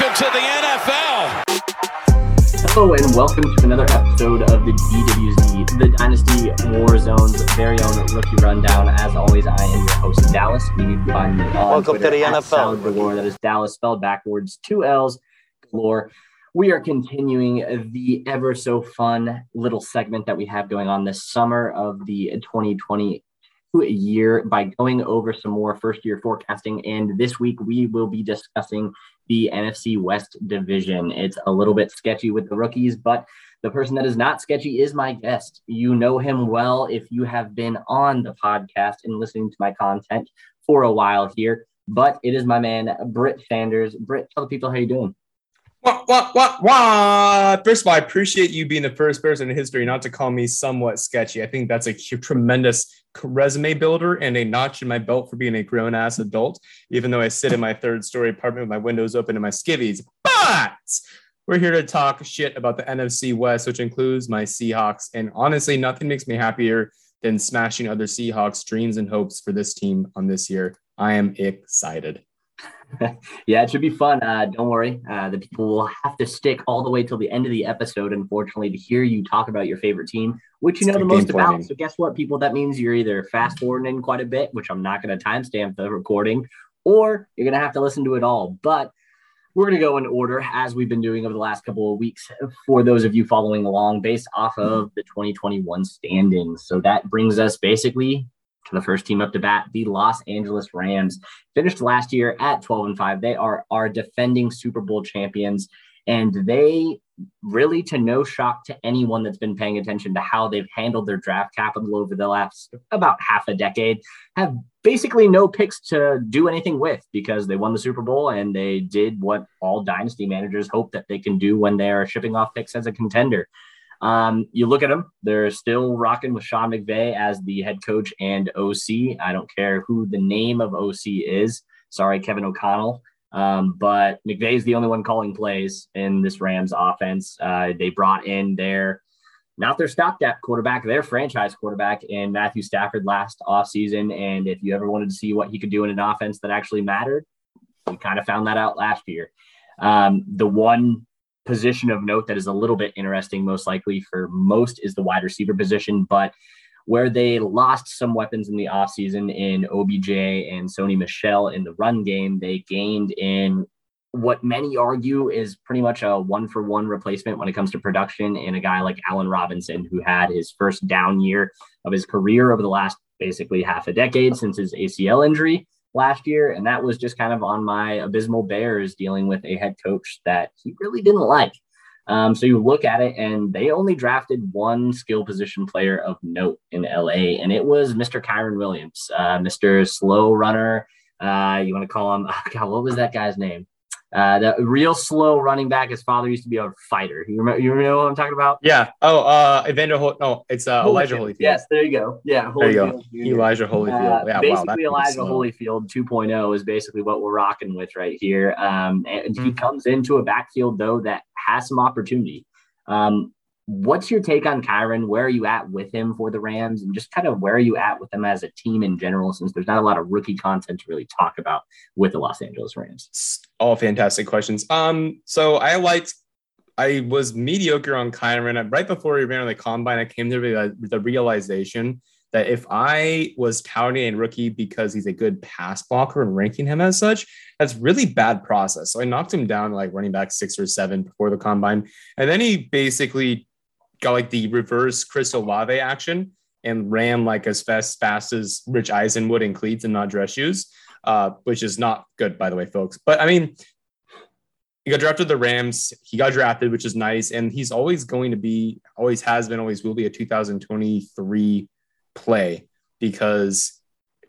Welcome to the NFL. Hello and welcome to another episode of the DWZ, the Dynasty Warzone's very own rookie rundown. As always, I am your host, Dallas. You can find me on Welcome Twitter to the at NFL. Salad Galore. That is Dallas spelled backwards, two L's, Galore. We are continuing the ever so fun little segment that we have going on this summer of the 2020 year by going over some more first year forecasting. And this week we will be discussing the NFC West division. It's a little bit sketchy with the rookies, but the person that is not sketchy is my guest. You know him well if you have been on the podcast and listening to my content for a while here. But it is my man, Britt Sanders. Britt, tell the people how you doing. What, what, what, what? First of all, I appreciate you being the first person in history not to call me somewhat sketchy. I think that's a tremendous resume builder and a notch in my belt for being a grown ass adult, even though I sit in my third story apartment with my windows open and my skivvies. But we're here to talk shit about the NFC West, which includes my Seahawks. And honestly, nothing makes me happier than smashing other Seahawks' dreams and hopes for this team on this year. I am excited. yeah, it should be fun. Uh, don't worry. Uh, the people will have to stick all the way till the end of the episode, unfortunately, to hear you talk about your favorite team, which you It's know the most about. planning. So, guess what, people? That means you're either fast forwarding quite a bit, which I'm not going to timestamp the recording, or you're going to have to listen to it all. But we're going to go in order as we've been doing over the last couple of weeks for those of you following along based off of the 2021 standings. So, that brings us basically to the first team up to bat, the Los Angeles Rams finished last year at 12 and 5. They are our defending Super Bowl champions. And they really, to no shock to anyone that's been paying attention to how they've handled their draft capital over the last about half a decade, have basically no picks to do anything with because they won the Super Bowl and they did what all dynasty managers hope that they can do when they are shipping off picks as a contender. Um, you look at them, they're still rocking with Sean McVay as the head coach and OC. I don't care who the name of OC is. Sorry, Kevin O'Connell. Um, but McVay is the only one calling plays in this Rams offense. Uh, they brought in their not their stopgap quarterback, their franchise quarterback in Matthew Stafford last offseason. And if you ever wanted to see what he could do in an offense that actually mattered, we kind of found that out last year. Um, the one position of note that is a little bit interesting, most likely for most, is the wide receiver position. But where they lost some weapons in the offseason in OBJ and Sony Michel in the run game, they gained in what many argue is pretty much a one for one replacement when it comes to production in a guy like Allen Robinson, who had his first down year of his career over the last basically half a decade since his ACL injury last year. And that was just kind of on my abysmal Bears dealing with a head coach that he really didn't like. Um, so you look at it, and they only drafted one skill position player of note in LA, and it was Mr. Kyren Williams, uh, Mr. Slow Runner. Uh, you want to call him? God, what was that guy's name? Uh, the real slow running back. His father used to be a fighter. You remember? You know what I'm talking about? Yeah. Oh, uh, Evander Hol- No, it's uh, Elijah Holyfield. Yes, there you go. Yeah, There you go. Jr. Elijah Holyfield. Uh, yeah, basically, that Elijah. Holyfield 2.0 is basically what we're rocking with right here. Um, and he Mhm. comes into a backfield though that has some opportunity. Um, what's your take on Kyren? Where are you at with him for the Rams, and just kind of where are you at with them as a team in general? Since there's not a lot of rookie content to really talk about with the Los Angeles Rams. All fantastic questions. Um, so I liked. I was mediocre on Kyren. Right before he ran on the combine, I came to the, realization that if I was touting a rookie because he's a good pass blocker and ranking him as such, that's really bad process. So I knocked him down like running back six or seven before the combine. And then he basically got like the reverse Chris Olave action and ran like as fast, fast as Rich Eisen would in cleats and not dress shoes, uh, which is not good, by the way, folks. But I mean, he got drafted the Rams. He got drafted, which is nice. And he's always going to be, always has been, always will be a 2023 play because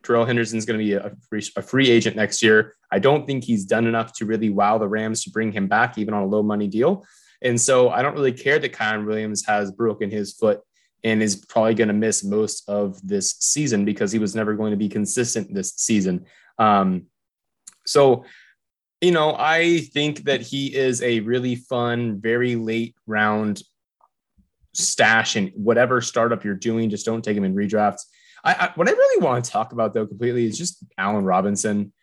Darrell Henderson's going to be a free, a free agent next year. I don't think he's done enough to really wow the Rams to bring him back, even on a low money deal. And so I don't really care that Kyren Williams has broken his foot and is probably going to miss most of this season because he was never going to be consistent this season. Um, so, you know, I think that he is a really fun, very late round stash and whatever startup you're doing. Just don't take him in redrafts. I, I what I really want to talk about though completely is just Allen Robinson.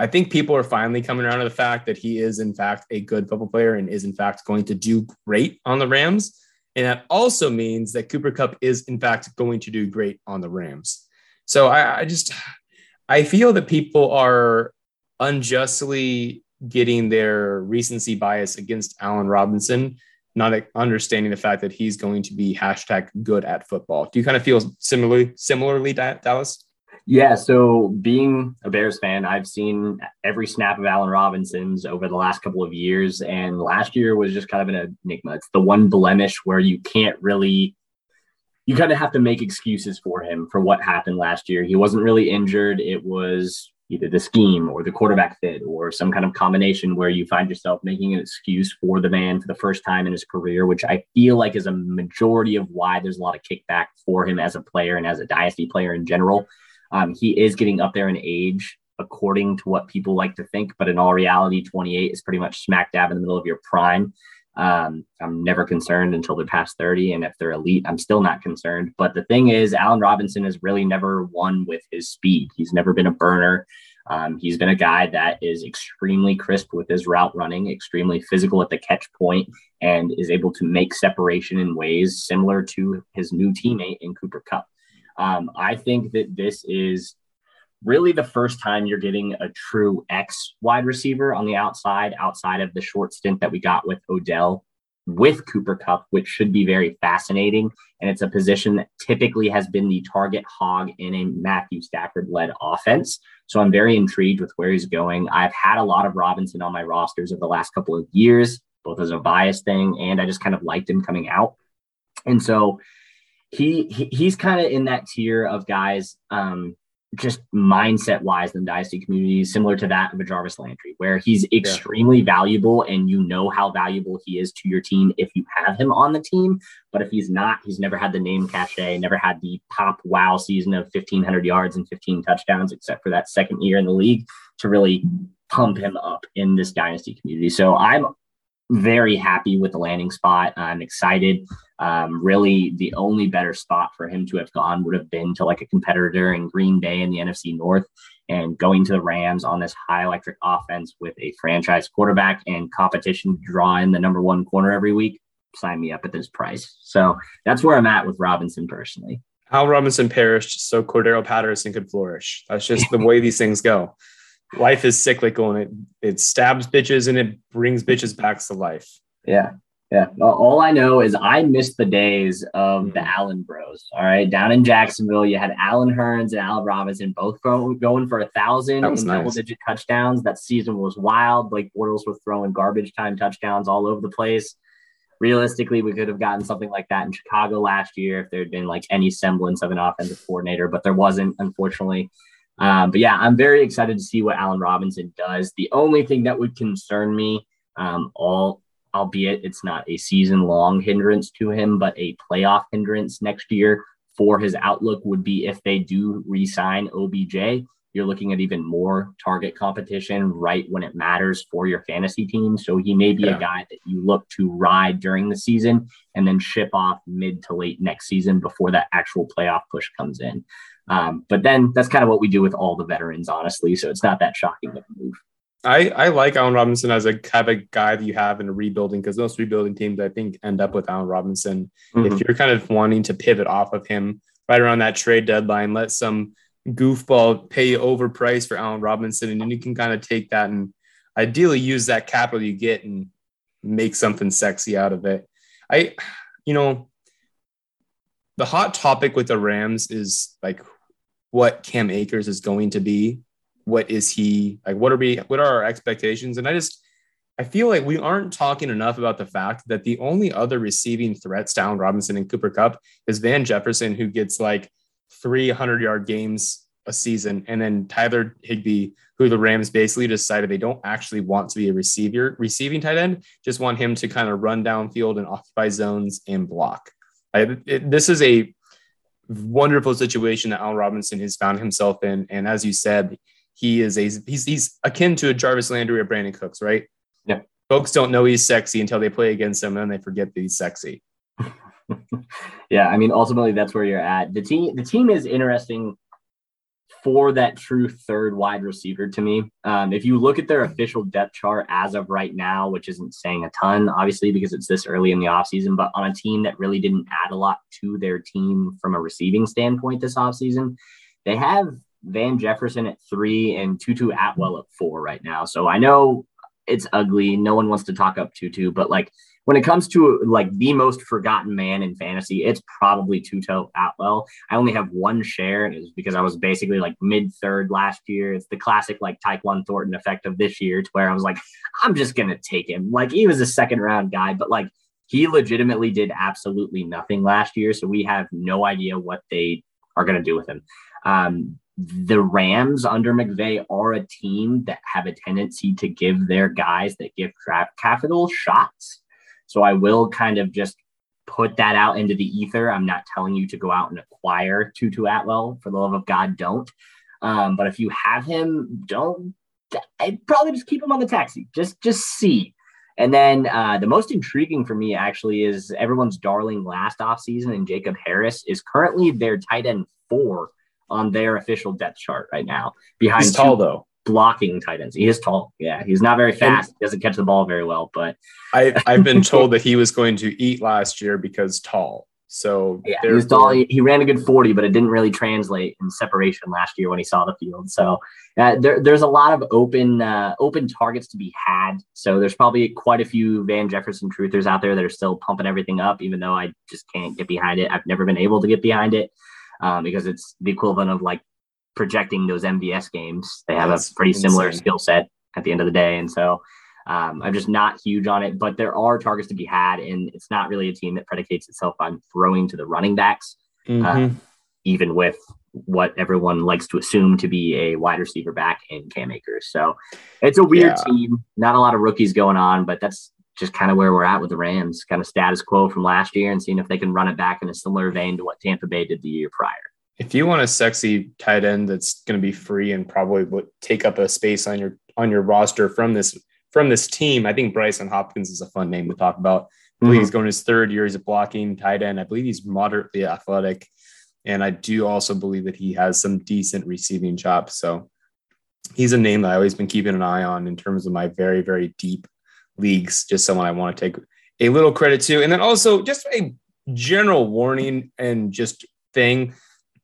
I think people are finally coming around to the fact that he is, in fact, a good football player and is, in fact, going to do great on the Rams. And that also means that Cooper Kupp is, in fact, going to do great on the Rams. So I, I just, I feel that people are unjustly getting their recency bias against Allen Robinson, not understanding the fact that he's going to be hashtag good at football. Do you kind of feel similarly, similarly, Dallas? Yeah, so being a Bears fan, I've seen every snap of Allen Robinson's over the last couple of years, and last year was just kind of an enigma. It's the one blemish where you can't really, you kind of have to make excuses for him for what happened last year. He wasn't really injured. It was either the scheme or the quarterback fit or some kind of combination where you find yourself making an excuse for the man for the first time in his career, which I feel like is a majority of why there's a lot of kickback for him as a player and as a dynasty player in general. Um, he is getting up there in age according to what people like to think, but in all reality, 28 is pretty much smack dab in the middle of your prime. Um, I'm never concerned until they're past 30. And if they're elite, I'm still not concerned. But the thing is, Allen Robinson has really never won with his speed. He's never been a burner. Um, he's been a guy that is extremely crisp with his route running, extremely physical at the catch point, and is able to make separation in ways similar to his new teammate in Cooper Kupp. Um, I think that this is really the first time you're getting a true X wide receiver on the outside, outside of the short stint that we got with Odell with Cooper Kupp, which should be very fascinating. And it's a position that typically has been the target hog in a Matthew Stafford led offense. So I'm very intrigued with where he's going. I've had a lot of Robinson on my rosters over the last couple of years, both as a bias thing and I just kind of liked him coming out. And so he, he he's kind of in that tier of guys um, just mindset wise in the dynasty community, similar to that of a Jarvis Landry, where he's extremely yeah. valuable and you know how valuable he is to your team if you have him on the team. But if he's not, he's never had the name cachet, never had the pop wow season of 1,500 yards and 15 touchdowns, except for that second year in the league to really pump him up in this dynasty community. So I'm very happy with the landing spot. I'm excited. Um, really, the only better spot for him to have gone would have been to like a competitor in Green Bay in the NFC North and going to the Rams on this high electric offense with a franchise quarterback and competition to draw in the number one corner every week. Sign me up at this price. So that's where I'm at with Robinson personally. How Robinson perished, so Cordarrelle Patterson could flourish. That's just the way these things go life is cyclical and it it stabs bitches and it brings bitches back to life. Yeah. Yeah. All I know is I missed the days of the mm-hmm. Allen bros. All right. Down in Jacksonville, you had Allen Hurns and Allen Robinson both going, going for a thousand and nice. double digit touchdowns. That season was wild. Blake Bortles was throwing garbage time touchdowns all over the place. Realistically, we could have gotten something like that in Chicago last year if there had been like any semblance of an offensive coordinator, but there wasn't, unfortunately. Um, but yeah, I'm very excited to see what Allen Robinson does. The only thing that would concern me, um, all albeit it's not a season long hindrance to him, but a playoff hindrance next year for his outlook would be if they do re-sign OBJ. You're looking at even more target competition right when it matters for your fantasy team. So he may be yeah. a guy that you look to ride during the season and then ship off mid to late next season before that actual playoff push comes in. Um, but then that's kind of what we do with all the veterans, honestly. So it's not that shocking of a move. I, I like Allen Robinson as a kind of a guy that you have in a rebuilding because most rebuilding teams I think end up with Allen Robinson. Mm-hmm. If you're kind of wanting to pivot off of him right around that trade deadline, let some goofball pay overpriced for Allen Robinson, and then you can kind of take that and ideally use that capital you get and make something sexy out of it. I, you know, the hot topic with the Rams is like what Cam Akers is going to be. What is he like? What are we? What are our expectations? And I just I feel like we aren't talking enough about the fact that the only other receiving threats Allen Robinson and Cooper Kupp is Van Jefferson, who gets like 300 yard games a season, and then Tyler Higbee, who the Rams basically decided they don't actually want to be a receiver, receiving tight end, just want him to kind of run downfield and occupy zones and block. I, it, this is a wonderful situation that Allen Robinson has found himself in. And as you said, he is a he's he's akin to a Jarvis Landry or Brandin Cooks, right? Yeah. Folks don't know he's sexy until they play against him, and then they forget that he's sexy. yeah, I mean, ultimately that's where you're at. The team the team is interesting for that true third wide receiver to me. Um, if you look at their official depth chart as of right now, which isn't saying a ton, obviously, because it's this early in the offseason, but on a team that really didn't add a lot to their team from a receiving standpoint this offseason, they have Van Jefferson at three and Tutu Atwell at four right now. So I know it's ugly. No one wants to talk up Tutu, but like when it comes to like the most forgotten man in fantasy, it's probably Tutu Atwell. I only have one share, and it's because I was basically like mid third last year. It's the classic like Tyquan Thornton effect of this year, to where I was like, I'm just gonna take him. Like he was a second round guy, but like he legitimately did absolutely nothing last year. So we have no idea what they are gonna do with him. Um, the Rams under McVay are a team that have a tendency to give their guys that give draft capital shots. So I will kind of just put that out into the ether. I'm not telling you to go out and acquire Tutu Atwell. For the love of God, don't. Um, but if you have him, don't. I'd probably just keep him on the taxi. Just just see. And then uh, the most intriguing for me actually is everyone's darling last offseason and Jacob Harris is currently their tight end four on their official depth chart right now. Behind he's tall though. Blocking tight ends. He is tall. Yeah. He's not very fast. He doesn't catch the ball very well, but I, I've been told that he was going to eat last year because tall. So yeah, he was tall. He, he, ran a good 40, but it didn't really translate in separation last year when he saw the field. So uh, there, there's a lot of open uh, open targets to be had. So there's probably quite a few Van Jefferson truthers out there that are still pumping everything up, even though I just can't get behind it. I've never been able to get behind it um, because it's the equivalent of like projecting those MVS games. They have That's a pretty similar skill set at the end of the day. And so um, I'm just not huge on it, but there are targets to be had. And it's not really a team that predicates itself on throwing to the running backs, uh, mm-hmm. uh, even with what everyone likes to assume to be a wide receiver back in Cam Akers. So it's a weird yeah. team. Not a lot of rookies going on, but that's just kind of where we're at with the Rams, kind of status quo from last year and seeing if they can run it back in a similar vein to what Tampa Bay did the year prior. If you want a sexy tight end that's going to be free and probably would take up a space on your on your roster from this from this team, I think Brycen Hopkins is a fun name to talk about. I believe mm-hmm. he's going his third year as a blocking tight end. I believe he's moderately athletic, and I do also believe that he has some decent receiving chops. So he's a name that I've always been keeping an eye on in terms of my very very deep leagues, just someone I want to take a little credit to. And then also just a general warning and just thing.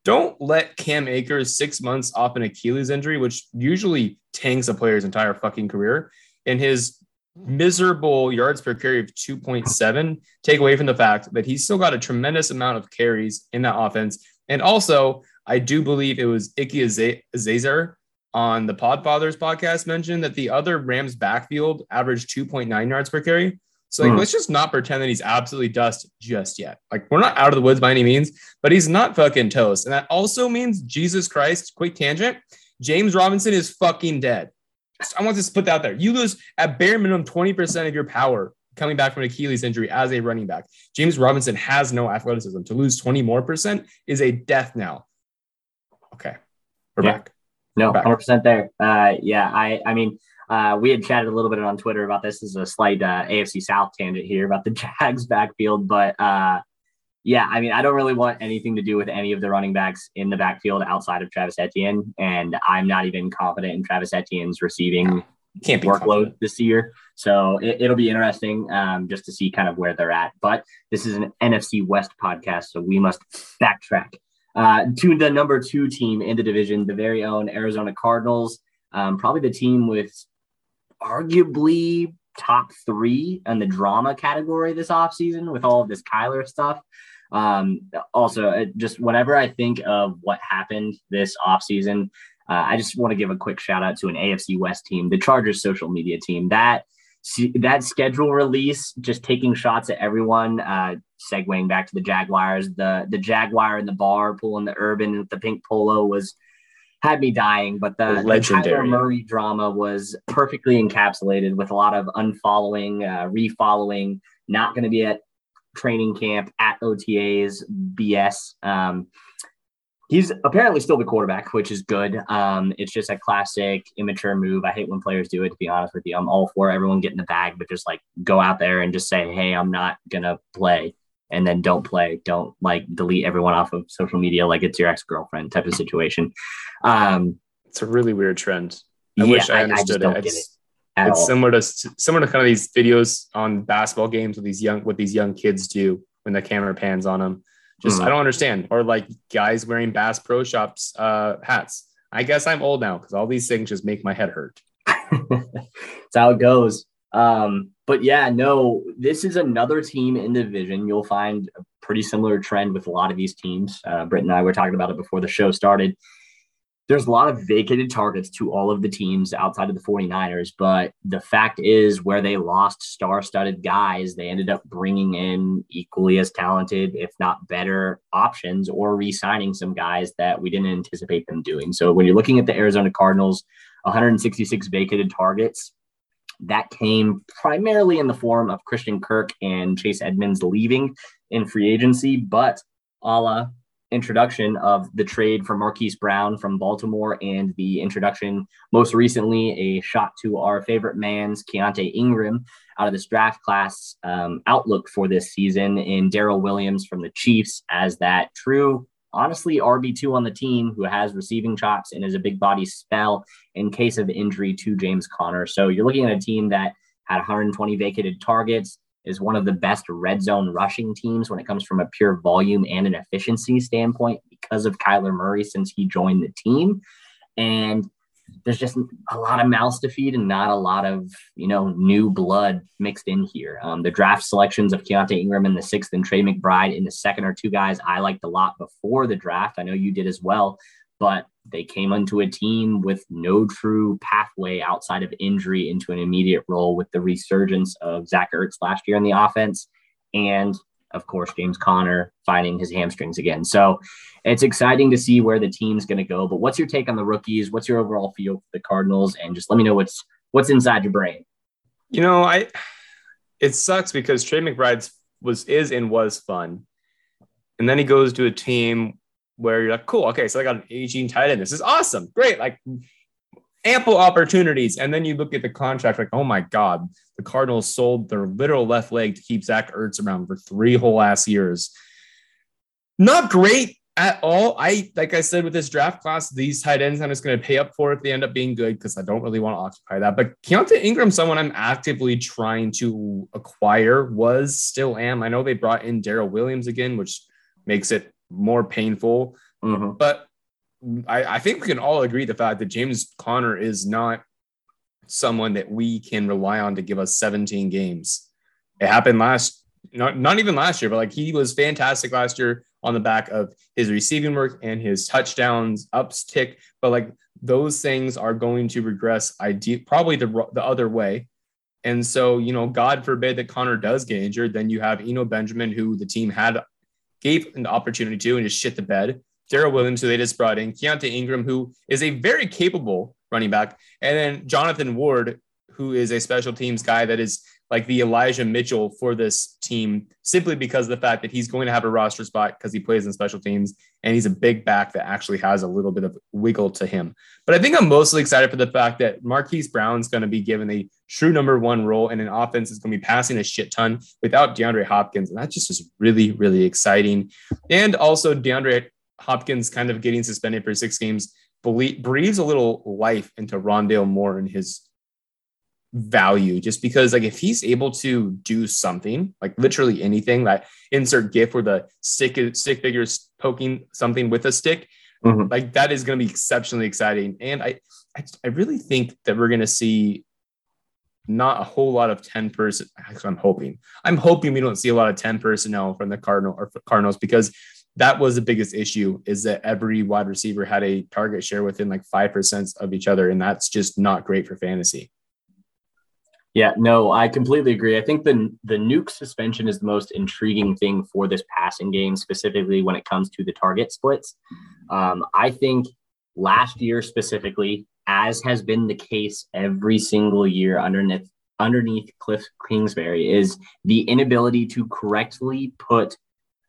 Don't let Cam Akers six months off an Achilles injury, which usually tanks a player's entire fucking career, and his miserable yards per carry of 2.7 take away from the fact that he's still got a tremendous amount of carries in that offense. And also, I do believe it was Icky Azazer on the Podfathers podcast mentioned that the other Rams backfield averaged 2.9 yards per carry. So like, mm. let's just not pretend that he's absolutely dust just yet. Like we're not out of the woods by any means, but he's not fucking toast. And that also means Jesus Christ, quick tangent. James Robinson is fucking dead. So I want to just put that out there. You lose at bare minimum 20% of your power coming back from an Achilles injury as a running back. James Robinson has no athleticism. To lose 20 more percent is a death now. Okay. We're yeah. back. No, hundred percent there. Uh, yeah, I, I mean, uh, we had chatted a little bit on Twitter about this. this is a slight uh, AFC South tangent here about the Jags backfield, but uh, yeah, I mean, I don't really want anything to do with any of the running backs in the backfield outside of Travis Etienne, and I'm not even confident in Travis Etienne's receiving can't be workload confident. this year. So it, will be interesting um, just to see kind of where they're at. But this is an NFC West podcast, so we must backtrack uh, to the number two team in the division, the very own Arizona Cardinals. Um, probably the team with arguably top three in the drama category this offseason with all of this Kyler stuff. Um, also, uh, just whenever I think of what happened this offseason, uh, I just want to give a quick shout out to an AFC West team, the Chargers social media team. That that schedule release, just taking shots at everyone, uh, segueing back to the Jaguars, the the Jaguar in the bar pulling the Urban with the pink polo was had me dying. But the, Legendary. the Murray drama was perfectly encapsulated with a lot of unfollowing, uh, refollowing, not going to be at training camp at OTAs, BS. Um, he's apparently still the quarterback, which is good. Um, it's just a classic immature move. I hate when players do it, to be honest with you. I'm all for everyone getting the bag, but just like go out there and just say, hey, I'm not going to play. And then don't play. Don't like delete everyone off of social media like it's your ex girlfriend type of situation. Um, it's a really weird trend. I yeah, wish I I understood don't it. get It's, it's all. similar to similar to kind of these videos on basketball games with these young what these young kids do when the camera pans on them. Just Mhm. I don't understand. Or like guys wearing Bass Pro Shops uh, hats. I guess I'm old now because all these things just make my head hurt. That's how it goes. Um, but yeah, no, this is another team in the division. You'll find a pretty similar trend with a lot of these teams. Uh, Britt and I were talking about it before the show started. There's a lot of vacated targets to all of the teams outside of the 49ers, but the fact is, where they lost star studded guys, they ended up bringing in equally as talented, if not better, options or re signing some guys that we didn't anticipate them doing. So when you're looking at the Arizona Cardinals, 166 vacated targets, that came primarily in the form of Christian Kirk and Chase Edmonds leaving in free agency, but a la introduction of the trade for Marquise Brown from Baltimore and the introduction most recently a shot to our favorite man's Keaontay Ingram out of this draft class um, outlook for this season in Darrel Williams from the Chiefs as that true honestly RB2 on the team who has receiving chops and is a big body spell in case of injury to James Conner. So you're looking at a team that had 120 vacated targets, is one of the best red zone rushing teams when it comes from a pure volume and an efficiency standpoint because of Kyler Murray since he joined the team. And there's just a lot of mouths to feed and not a lot of you know new blood mixed in here. Um, the draft selections of Keaontay Ingram in the sixth and Trey McBride in the second are two guys I liked a lot before the draft. I know you did as well, but they came into a team with no true pathway outside of injury into an immediate role with the resurgence of Zach Ertz last year in the offense, and of course James Conner finding his hamstrings again. So it's exciting to see where the team's going to go. But what's your take on the rookies? What's your overall feel for the Cardinals? And just let me know what's what's inside your brain. You know, I it sucks because Trey McBride's was is and was fun. And then he goes to a team where you're like, cool, okay, so I got an aging tight end. This is awesome, great, like ample opportunities. And then you look at the contract, like, oh my God, the Cardinals sold their literal left leg to keep Zach Ertz around for three whole ass years. Not great at all. I like I said with this draft class, these tight ends I'm just going to pay up for if they end up being good because I don't really want to occupy that. But Keaontay Ingram, someone I'm actively trying to acquire, was still am. I know they brought in Darrel Williams again, which makes it more painful. Mm-hmm. But I, I think we can all agree the fact that James Conner is not someone that we can rely on to give us 17 games. It happened last, not, not even last year, but like he was fantastic last year on the back of his receiving work and his touchdowns ups tick. But like those things are going to regress, ide- probably the, the other way. And so, you know, God forbid that Conner does get injured, then you have Eno Benjamin, who the team had gave an opportunity to and just shit the bed. Darrel Williams, who they just brought in, Keaontay Ingram, who is a very capable running back, and then Jonathan Ward, who is a special teams guy that is like the Elijah Mitchell for this team, simply because of the fact that he's going to have a roster spot because he plays in special teams and he's a big back that actually has a little bit of wiggle to him. But I think I'm mostly excited for the fact that Marquise Brown's going to be given a true number one role and an offense is going to be passing a shit ton without DeAndre Hopkins. And that just is really, really exciting. And also DeAndre Hopkins kind of getting suspended for six games breathes a little life into Rondale Moore and his value just because like if he's able to do something like literally anything that insert gif where the stick stick figures poking something with a stick mm-hmm. like that is going to be exceptionally exciting and I, I i really think that we're going to see not a whole lot of 10 person actually i'm hoping i'm hoping we don't see a lot of 10 personnel from the cardinal or cardinals because that was the biggest issue is that every wide receiver had a target share within like 5% of each other and that's just not great for fantasy yeah, no, I completely agree. I think the the Nuk suspension is the most intriguing thing for this passing game, specifically when it comes to the target splits. Um, I think last year specifically, as has been the case every single year underneath underneath Cliff Kingsbury, is the inability to correctly put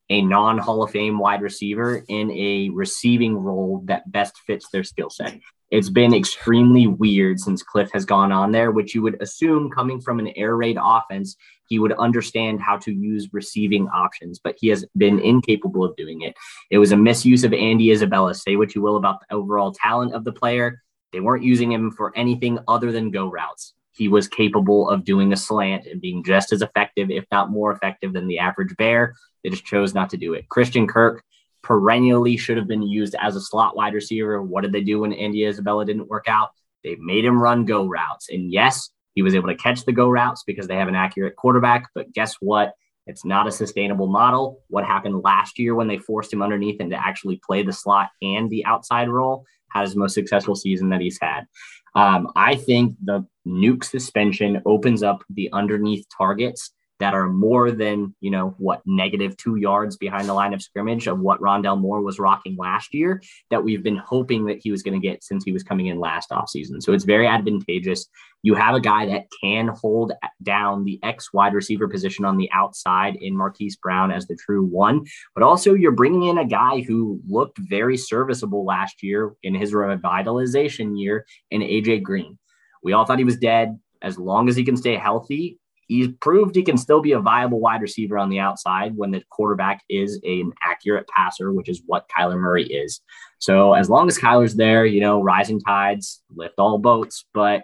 a non Hall of Fame wide receiver in a receiving role that best fits their skill set. It's been extremely weird since Cliff has gone on there, which you would assume coming from an air raid offense, he would understand how to use receiving options, but he has been incapable of doing it. It was a misuse of Andy Isabella. Say what you will about the overall talent of the player. They weren't using him for anything other than go routes. He was capable of doing a slant and being just as effective, if not more effective, than the average bear. They just chose not to do it. Christian Kirk perennially should have been used as a slot wide receiver. What did they do when Andy Isabella didn't work out? They made him run go routes. And yes, he was able to catch the go routes because they have an accurate quarterback. But guess what? It's not a sustainable model. What happened last year when they forced him underneath and to actually play the slot and the outside role had his most successful season that he's had. Um, I think the Nuk suspension opens up the underneath targets that are more than, you know, what negative two yards behind the line of scrimmage of what Rondale Moore was rocking last year that we've been hoping that he was going to get since he was coming in last offseason. So it's very advantageous. You have a guy that can hold down the X wide receiver position on the outside in Marquise Brown as the true one, but also you're bringing in a guy who looked very serviceable last year in his revitalization year in AJ Green. We all thought he was dead. As long as he can stay healthy, he's proved he can still be a viable wide receiver on the outside when the quarterback is an accurate passer, which is what Kyler Murray is. So as long as Kyler's there, you know, rising tides lift all boats. But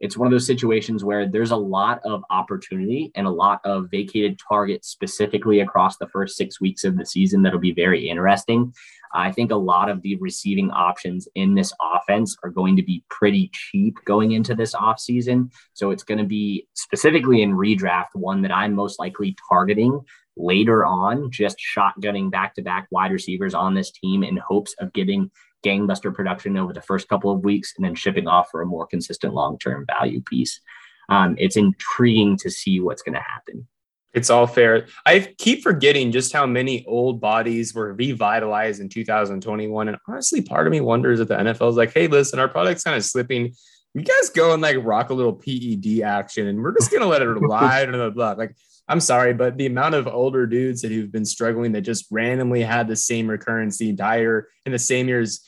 it's one of those situations where there's a lot of opportunity and a lot of vacated targets specifically across the first six weeks of the season that'll be very interesting. I think a lot of the receiving options in this offense are going to be pretty cheap going into this offseason. So it's going to be specifically in redraft, one that I'm most likely targeting later on, just shotgunning back to back wide receivers on this team in hopes of getting gangbuster production over the first couple of weeks and then shipping off for a more consistent long term value piece. Um, it's intriguing to see what's going to happen. It's all fair. I keep forgetting just how many old bodies were revitalized in 2021. And honestly, part of me wonders if the NFL is like, hey, listen, our product's kind of slipping. You guys go and like rock a little PED action and we're just going to let it ride under the block. Like, I'm sorry, but the amount of older dudes that who've been struggling that just randomly had the same recurrence the entire in the same years,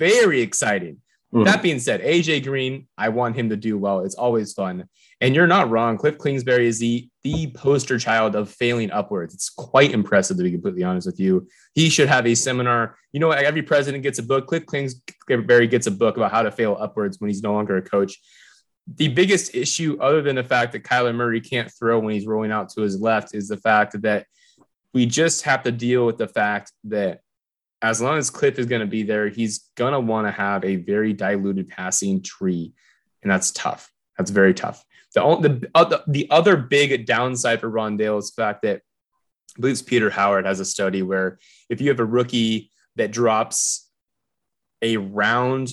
very exciting. Mm-hmm. That being said, AJ Green, I want him to do well. It's always fun. And you're not wrong. Cliff Kingsbury is the the poster child of failing upwards. It's quite impressive to be completely honest with you. He should have a seminar. You know, every president gets a book. Cliff Kingsbury gets a book about how to fail upwards when he's no longer a coach. The biggest issue, other than the fact that Kyler Murray can't throw when he's rolling out to his left, is the fact that we just have to deal with the fact that as long as Cliff is going to be there, he's going to want to have a very diluted passing tree. And that's tough. That's very tough. The, the, uh, the other big downside for Rondale is the fact that I believe Peter Howard has a study where if you have a rookie that drops a round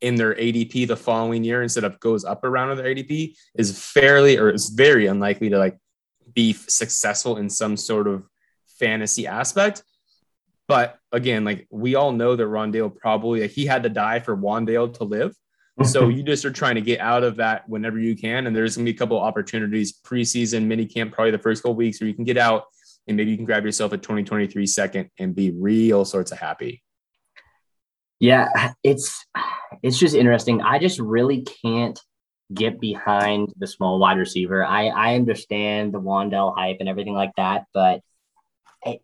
in their ADP the following year instead of goes up a round of their ADP is fairly or is very unlikely to like be successful in some sort of fantasy aspect. But again, like we all know that Rondale probably like, he had to die for Wan'Dale to live. So mhm. you just are trying to get out of that whenever you can. And there's gonna be a couple opportunities preseason, mini camp, probably the first couple weeks where you can get out and maybe you can grab yourself a 2023 second and be real sorts of happy. Yeah, it's it's just interesting. I just really can't get behind the small wide receiver. I I understand the Wan'Dale hype and everything like that, but it,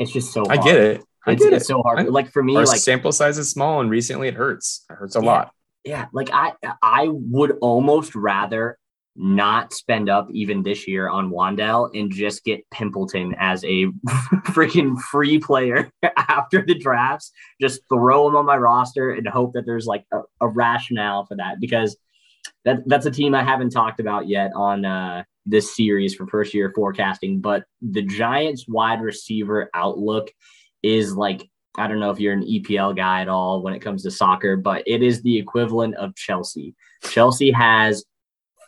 it's just so. Hard. I get it. I it's, get it's it. so hard. Like for me, our like sample size is small, and recently it hurts. It hurts a yeah, lot. Yeah, like I I would almost rather not spend up even this year on Wan'Dale and just get Pimpleton as a freaking free player after the drafts. Just throw him on my roster and hope that there's like a, a rationale for that because that that's a team I haven't talked about yet on uh, this series for first year forecasting. But the Giants wide receiver outlook is like I don't know if you're an EPL guy at all when it comes to soccer, but it is the equivalent of Chelsea. Chelsea has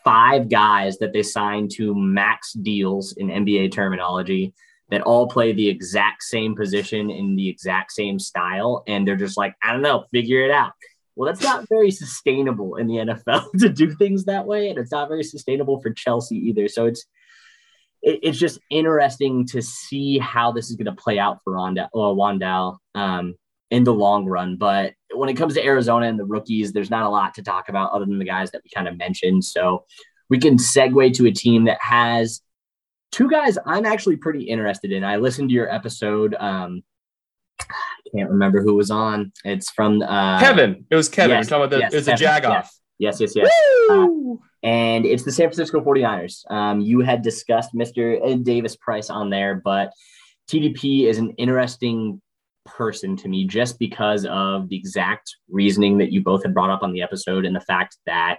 five guys that they signed to max deals in NBA terminology that all play the exact same position in the exact same style. And they're just like, I don't know, figure it out. Well, that's not very sustainable in the NFL to do things that way. And it's not very sustainable for Chelsea either. So it's, it, it's just interesting to see how this is going to play out for Ronda, or uh, Wan'Dale. Um, in the long run. But when it comes to Arizona and the rookies, there's not a lot to talk about other than the guys that we kind of mentioned. So we can segue to a team that has two guys I'm actually pretty interested in. I listened to your episode. Um, can't remember who was on. It's from uh, Kevin. It was Kevin. Yes, We're talking about the yes, it was a jagoff. jag off. Yes, yes, yes. Uh, and it's the San Francisco 49ers. Um, you had discussed Mr. Ed Davis Price on there, but TDP is an interesting person to me just because of the exact reasoning that you both had brought up on the episode and the fact that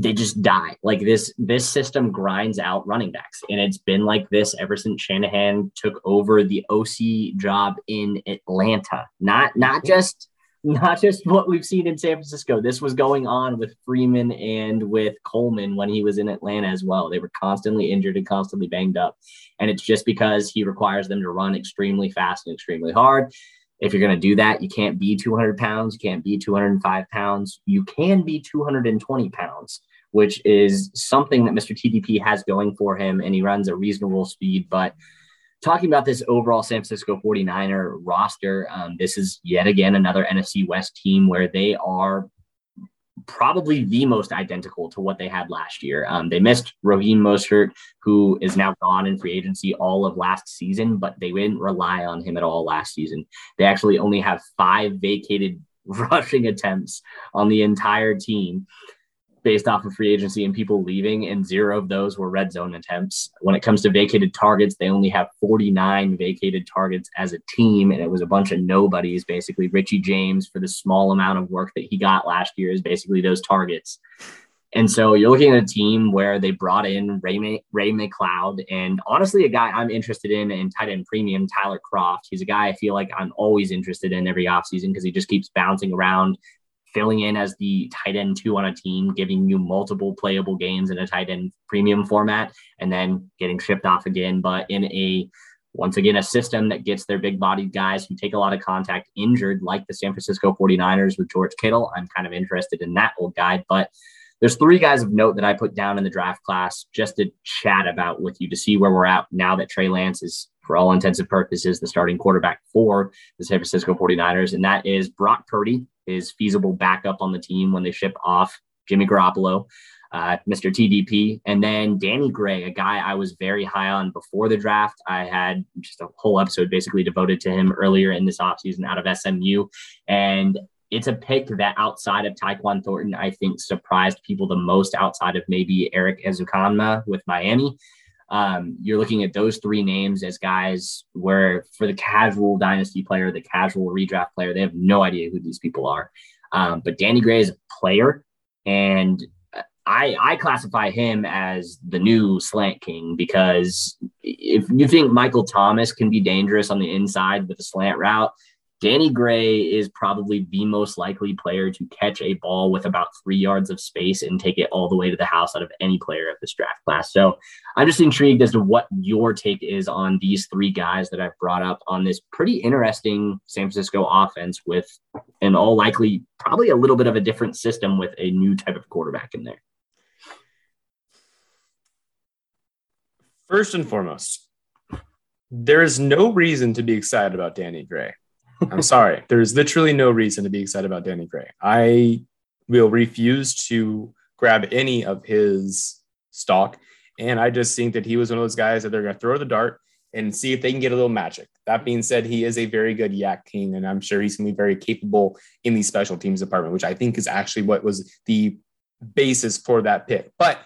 they just die. Like this, this system grinds out running backs, and it's been like this ever since Shanahan took over the OC job in Atlanta. Not not just not just what we've seen in San Francisco. This was going on with Freeman and with Coleman when he was in Atlanta as well. They were constantly injured and constantly banged up. And it's just because he requires them to run extremely fast and extremely hard. If you're going to do that, you can't be 200 pounds, you can't be 205 pounds, you can be 220 pounds, which is something that Mr. TDP has going for him. And he runs a reasonable speed, but talking about this overall San Francisco 49er roster, um, this is yet again another NFC West team where they are probably the most identical to what they had last year. Um, they missed Raheem Mostert, who is now gone in free agency all of last season, but they didn't rely on him at all last season. They actually only have five vacated rushing attempts on the entire team based off of free agency and people leaving, and zero of those were red zone attempts. When it comes to vacated targets, they only have 49 vacated targets as a team, and it was a bunch of nobodies. Basically, Richie James, for the small amount of work that he got last year, is basically those targets. And so you're looking at a team where they brought in Ray, Ray McCloud and honestly, a guy I'm interested in in tight end premium, Tyler Kroft. He's a guy I feel like I'm always interested in every offseason because he just keeps bouncing around filling in as the tight end two on a team, giving you multiple playable games in a tight end premium format, and then getting shipped off again. But in a once again, a system that gets their big bodied guys who take a lot of contact injured, like the San Francisco 49ers with George Kittle. I'm kind of interested in that old guy. But there's three guys of note that I put down in the draft class just to chat about with you to see where we're at now that Trey Lance is, for all intents and purposes, the starting quarterback for the San Francisco 49ers. And that is Brock Purdy, his feasible backup on the team when they ship off Jimmy Garoppolo, uh, Mr. TDP, and then Danny Gray, a guy I was very high on before the draft. I had just a whole episode basically devoted to him earlier in this offseason out of SMU. And it's a pick that outside of Tyquan Thornton, I think surprised people the most outside of maybe Erik Ezukanma with Miami. Um, you're looking at those three names as guys where for the casual dynasty player, the casual redraft player, they have no idea who these people are. Um, but Danny Gray is a player, and I, I classify him as the new slant king because if you think Michael Thomas can be dangerous on the inside with a slant route, Danny Gray is probably the most likely player to catch a ball with about three yards of space and take it all the way to the house out of any player of this draft class. So I'm just intrigued as to what your take is on these three guys that I've brought up on this pretty interesting San Francisco offense with, an all likely, probably a little bit of a different system with a new type of quarterback in there. First and foremost, there is no reason to be excited about Danny Gray. I'm sorry. There's literally no reason to be excited about Danny Gray. I will refuse to grab any of his stock. And I just think that he was one of those guys that they're going to throw the dart and see if they can get a little magic. That being said, he is a very good YAC king, and I'm sure he's going to be very capable in the special teams department, which I think is actually what was the basis for that pick. But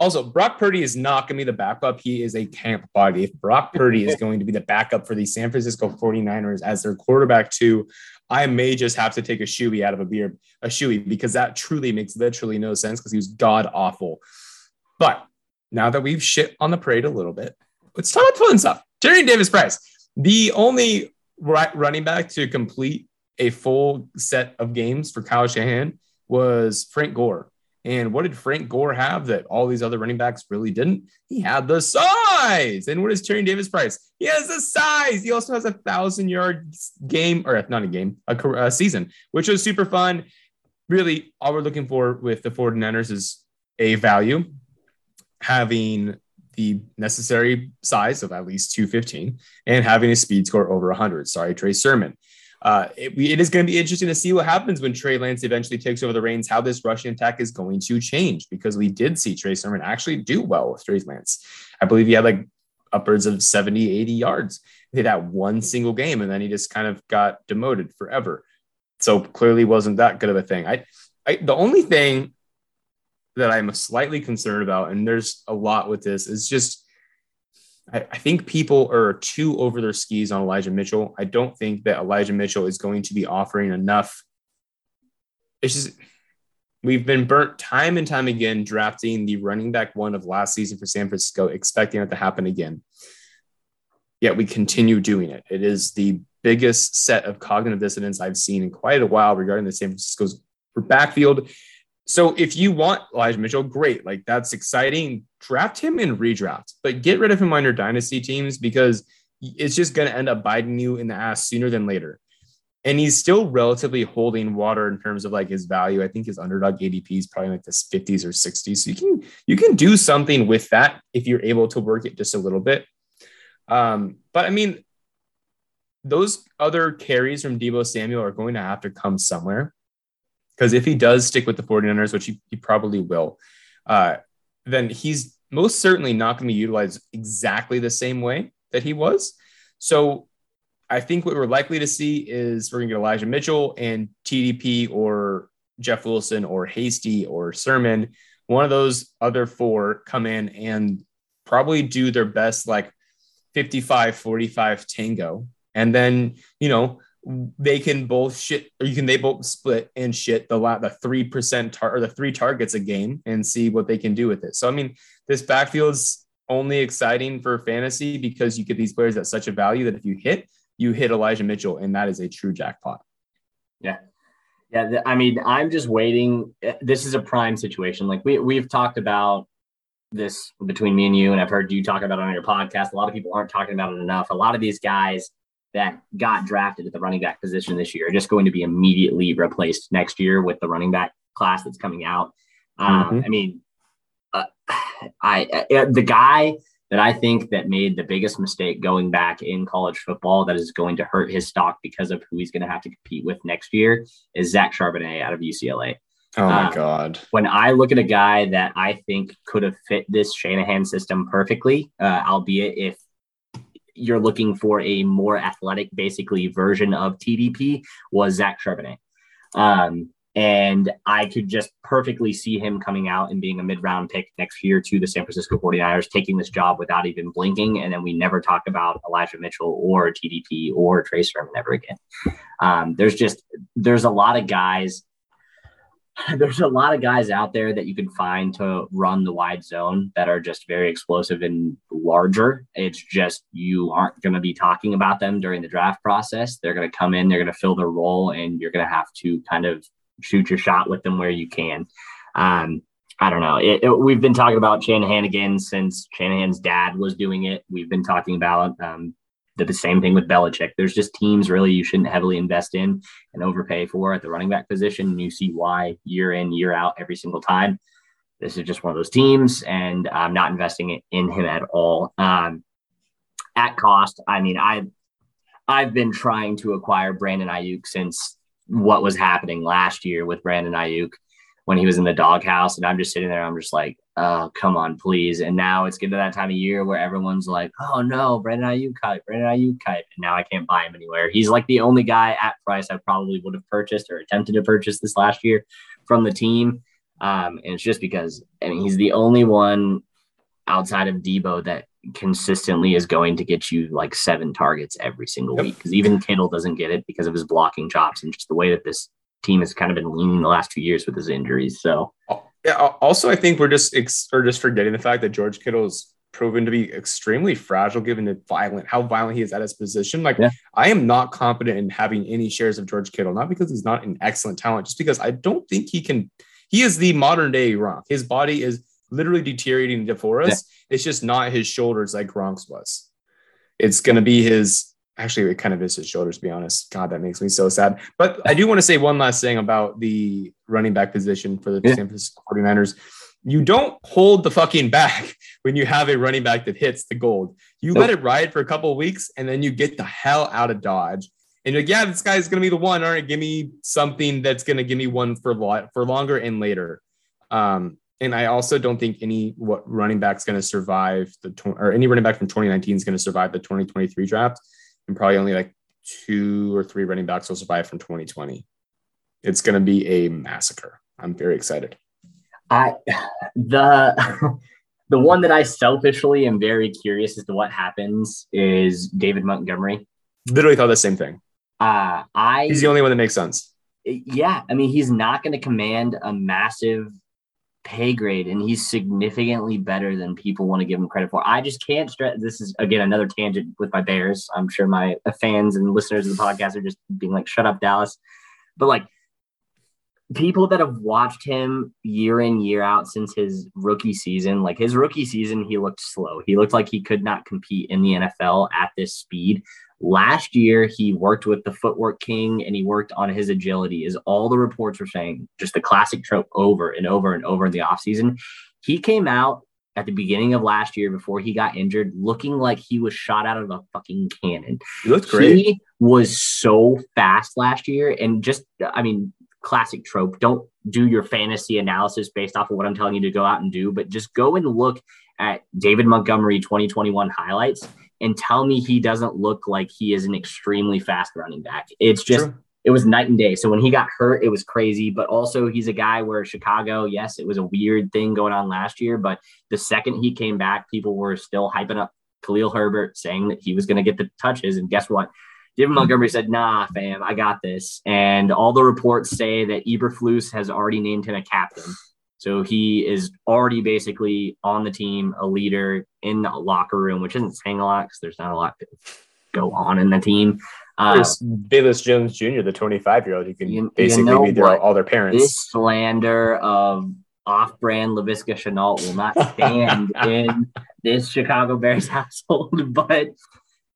also, Brock Purdy is not going to be the backup. He is a camp body. If Brock Purdy is going to be the backup for the San Francisco 49ers as their quarterback, too, I may just have to take a shoey out of a beer, a shoey, because that truly makes literally no sense because he was god awful. But now that we've shit on the parade a little bit, let's talk about fun stuff. Tyrion Davis Price, the only running back to complete a full set of games for Kyle Shanahan was Frank Gore. And what did Frank Gore have that all these other running backs really didn't? He had the size. And what is Tyrion Davis Price? He has the size. He also has a thousand yard game, or not a game, a, a season, which was super fun. Really, all we're looking for with the 49ers is a value, having the necessary size of at least 215 and having a speed score over 100. Sorry, Trey Sermon. Uh, it, it is going to be interesting to see what happens when Trey Lance eventually takes over the reins, how this rushing attack is going to change because we did see Trey Sermon actually do well with Trey Lance. I believe he had like upwards of 70, 80 yards in that one single game, and then he just kind of got demoted forever. So clearly wasn't that good of a thing. I, I the only thing that I'm slightly concerned about, and there's a lot with this, is just I, I, think people are too over their skis on Elijah Mitchell. I don't think that Elijah Mitchell is going to be offering enough. It's just we've been burnt time and time again drafting the running back one of last season for San Francisco, expecting it to happen again. Yet we continue doing it. It is the biggest set of cognitive dissonance I've seen in quite a while regarding the San Francisco's backfield. So if you want Elijah Mitchell, great. Like that's exciting. Draft him in redraft, but get rid of him on your dynasty teams because it's just going to end up biting you in the ass sooner than later. And he's still relatively holding water in terms of like his value. I think his underdog ADP is probably like this 50s or 60s. So you can you can do something with that if you're able to work it just a little bit. Um, but I mean, those other carries from Deebo Samuel are going to have to come somewhere. Because if he does stick with the 49ers, which he, he probably will, uh, then he's most certainly not going to be utilized exactly the same way that he was. So I think what we're likely to see is we're going to get Elijah Mitchell and TDP or Jeff Wilson or Hasty or Sermon. One of those other four come in and probably do their best, like 55 45 tango. And then, you know, they can both shit or you can they both split and shit the lot the three percent tar- or the three targets a game and see what they can do with it. So I mean, this backfield's only exciting for fantasy because you get these players at such a value that if you hit, you hit Elijah Mitchell, and that is a true jackpot. Yeah. Yeah, I mean, I'm just waiting. This is a prime situation. Like we we've talked about this between me and you, and I've heard you talk about it on your podcast. A lot of people aren't talking about it enough. A lot of these guys that got drafted at the running back position this year are just going to be immediately replaced next year with the running back class that's coming out. Um, mm-hmm. I mean, uh, I uh, the guy that I think that made the biggest mistake going back in college football that is going to hurt his stock because of who he's going to have to compete with next year is Zach Charbonnet out of UCLA. Oh my uh, God. When I look at a guy that I think could have fit this Shanahan system perfectly, uh, albeit if you're looking for a more athletic, basically version of TDP was Zach Charbonnet. Um, and I could just perfectly see him coming out and being a mid round pick next year to the San Francisco 49ers, taking this job without even blinking. And then we never talk about Elijah Mitchell or TDP or Trey Sermon ever again. Um, there's just, there's a lot of guys there's a lot of guys out there that you can find to run the wide zone that are just very explosive and larger. It's just you aren't going to be talking about them during the draft process. They're going to come in, they're going to fill their role, and you're going to have to kind of shoot your shot with them where you can. Um, I don't know. It, it, we've been talking about Shanahan again since Shanahan's dad was doing it. We've been talking about um, the, the same thing with Belichick. There's just teams really you shouldn't heavily invest in and overpay for at the running back position. And you see why year in, year out, every single time. This is just one of those teams, and I'm not investing in him at all. Um, at cost, I mean, I I've been trying to acquire Brandon Aiyuk since what was happening last year with Brandon Aiyuk when he was in the doghouse. And I'm just sitting there, I'm just like, oh, come on, please. And now it's getting to that time of year where everyone's like, oh no, Brandon Aiyuk hype, Brandon Aiyuk hype. And now I can't buy him anywhere. He's like the only guy at price I probably would have purchased or attempted to purchase this last year from the team. Um, and it's just because, I mean, he's the only one outside of Deebo that consistently is going to get you like seven targets every single yep. week. Because even Kittle doesn't get it because of his blocking chops and just the way that this team has kind of been leaning the last two years with his injuries. So yeah. Also, I think we're just ex- or just forgetting the fact that George Kittle is proven to be extremely fragile given the violent how violent he is at his position. Like yeah. I am not confident in having any shares of George Kittle, not because he's not an excellent talent, just because I don't think he can. He is the modern day Gronk. His body is literally deteriorating before us. Yeah. It's just not his shoulders like Gronk's was. It's going to be his actually it kind of is his shoulders to be honest. God that makes me so sad. But i do want to say one last thing about the running back position for the yeah. san francisco 49ers. You don't hold the fucking back when you have a running back that hits the gold. You let it ride for a couple of weeks and then you get the hell out of dodge. And like, yeah, this guy's gonna be the one. All right, give me something that's gonna give me one for lo- for longer and later. Um, and I also don't think any what running back's going to survive the or any running back from 2019 is going to survive the 2023 draft, and probably only like two or three running backs will survive from 2020. It's going to be a massacre. I'm very excited. I the the one that I selfishly am very curious as to what happens is David Montgomery. Literally thought the same thing. Uh, I He's the only one that makes sense. yeah, I mean he's not going to command a massive pay grade, and he's significantly better than people want to give him credit for. I just can't stress. This is again another tangent with my Bears. I'm sure my fans and listeners of the podcast are just being like, "Shut up, Dallas," but like people that have watched him year in year out since his rookie season like his rookie season he looked slow he looked like he could not compete in the nfl at this speed last year he worked with the footwork king and he worked on his agility is all the reports were saying just the classic trope over and over and over in the offseason. He came out at the beginning of last year before he got injured looking like he was shot out of a fucking cannon. He looked great. he was so fast last year and just i mean classic trope. Don't do your fantasy analysis based off of what i'm telling you to go out and do but just go and look at david montgomery 2021 highlights and tell me he doesn't look like he is an extremely fast running back. It's just True. it was night and day. So when he got hurt it was crazy but also he's a guy where chicago yes it was a weird thing going on last year but the second he came back people were still hyping up khalil herbert saying that he was going to get the touches and guess what? David hmm. Montgomery said, "Nah, fam, I got this." And all the reports say that Eberflus has already named him a captain, so he is already basically on the team, a leader in the locker room, which isn't saying a lot because there's not a lot to go on in the team. Uh, There's Velus Jones Jr., the 25 year old, who can You- you basically know be their, all their parents. this slander of off-brand Laviska Shenault will not stand in this Chicago Bears household. But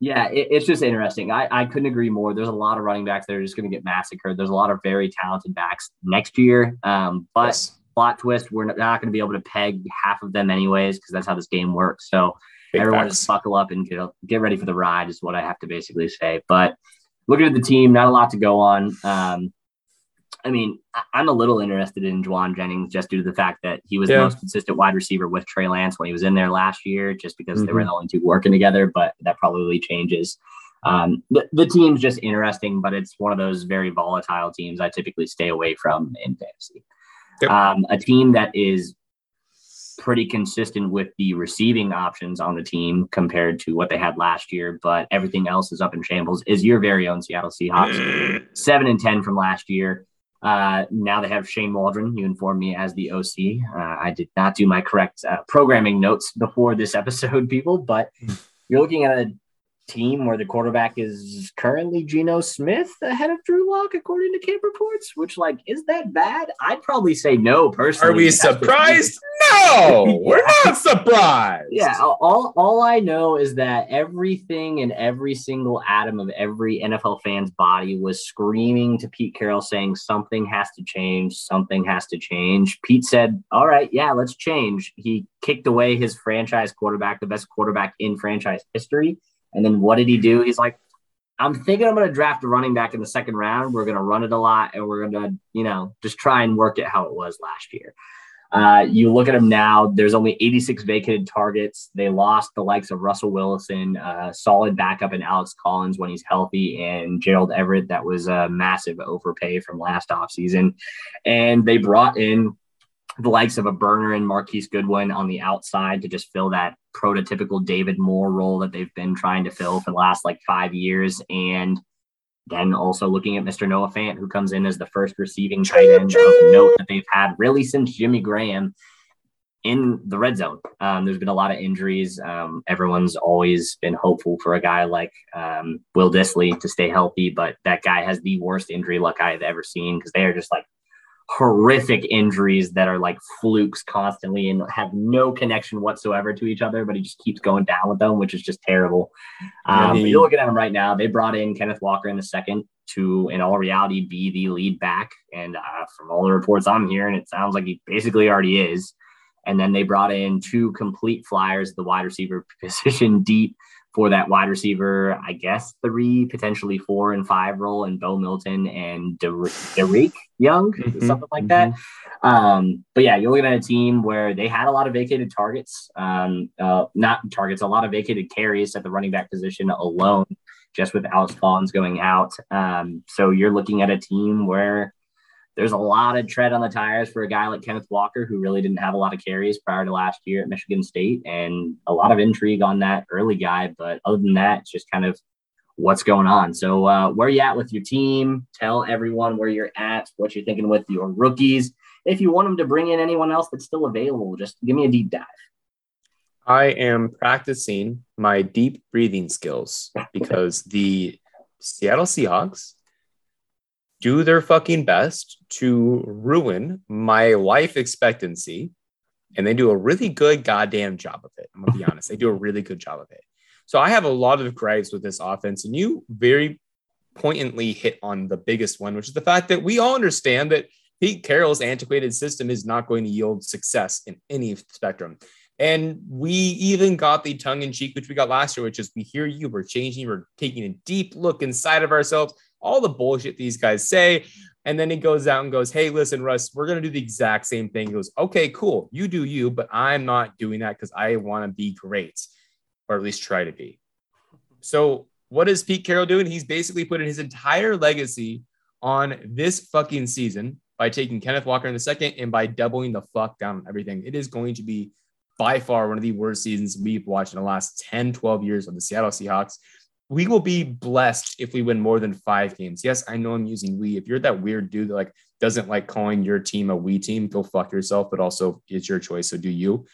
yeah, it, it's just interesting. I, I couldn't agree more. There's a lot of running backs that are just going to get massacred. There's a lot of very talented backs next year. Um, but Yes. Plot twist, we're not going to be able to peg half of them anyways because that's how this game works. So Big everyone facts. just buckle up and get get ready for the ride is what I have to basically say. But looking at the team, not a lot to go on. Um, I mean, I'm a little interested in Jauan Jennings just due to the fact that he was Yeah. the most consistent wide receiver with Trey Lance when he was in there last year, just because they were Mm-hmm. the only two working together. But that probably changes. Um, the, the team's just interesting, but it's one of those very volatile teams I typically stay away from in fantasy. Yep. Um, a team that is pretty consistent with the receiving options on the team compared to what they had last year, but everything else is up in shambles. Is your very own Seattle Seahawks seven and ten from last year? Uh, now they have Shane Waldron. You informed me as the OC. Uh, I did not do my correct uh, programming notes before this episode, people, but you're looking at a team where the quarterback is currently Geno Smith ahead of Drew Lock, according to camp reports. Which, like, is that bad? I'd probably say no. Personally, Are we surprised? No, we're not surprised. Yeah, all all I know is that everything and every single atom of every NFL fan's body was screaming to Pete Carroll saying something has to change, something has to change. Pete said, "All right, yeah, let's change." He kicked away his franchise quarterback, the best quarterback in franchise history. And then what did he do? He's like, I'm thinking I'm going to draft a running back in the second round. We're going to run it a lot and we're going to, you know, just try and work it how it was last year. Uh, you look at them now, there's only 86 vacated targets. They lost the likes of Russell Wilson, uh, solid backup in Alex Collins when he's healthy, and Gerald Everett. That was a massive overpay from last offseason. And they brought in the likes of a Burner and Marquise Goodwin on the outside to just fill that prototypical David Moore role that they've been trying to fill for the last like five years. And then also looking at Mr. Noah Fant, who comes in as the first receiving tight end of note that they've had really since Jimmy Graham in the red zone. Um, there's been a lot of injuries. Um, everyone's always been hopeful for a guy like um, Will Dissly to stay healthy, but that guy has the worst injury luck I've ever seen because they are just like horrific injuries that are like flukes constantly and have no connection whatsoever to each other, but he just keeps going down with them, which is just terrible. Um, you're looking at him right now. They brought in Kenneth Walker in the second to, in all reality, be the lead back. And uh, from all the reports I'm hearing, it sounds like he basically already is. And then they brought in two complete flyers at the wide receiver position deep for that wide receiver, I guess three, potentially four and five role in Bo Melton and Dareke Young, mm-hmm, something like mm-hmm. that. Um, but yeah, you're looking at a team where they had a lot of vacated targets, um, uh, not targets, a lot of vacated carries at the running back position alone, just with Alex Collins going out. Um, so you're looking at a team where there's a lot of tread on the tires for a guy like Kenneth Walker, who really didn't have a lot of carries prior to last year at Michigan State, and a lot of intrigue on that early guy. But other than that, it's just kind of what's going on. So, uh, where you at with your team? Tell everyone where you're at, what you're thinking with your rookies. If you want them to bring in anyone else that's still available, just give me a deep dive. I am practicing my deep breathing skills because the Seattle Seahawks do their fucking best to ruin my life expectancy. And they do a really good goddamn job of it. I'm gonna be honest. They do a really good job of it. So I have a lot of gripes with this offense, and you very poignantly hit on the biggest one, which is the fact that we all understand that Pete Carroll's antiquated system is not going to yield success in any spectrum. And we even got the tongue in cheek, which we got last year, which is we hear you, we're changing, we're taking a deep look inside of ourselves all the bullshit these guys say. And then he goes out and goes, Hey, listen, Russ, we're going to do the exact same thing. He goes, Okay, cool. You do you, but I'm not doing that because I want to be great, or at least try to be. So, what is Pete Carroll doing? He's basically putting his entire legacy on this fucking season by taking Kenneth Walker in the second and by doubling the fuck down on everything. It is going to be by far one of the worst seasons we've watched in the last 10, 12 years of the Seattle Seahawks we will be blessed if we win more than five games. Yes, I know I'm using we. If you're that weird dude that like doesn't like calling your team a we team, go fuck yourself. But also, it's your choice, so do you.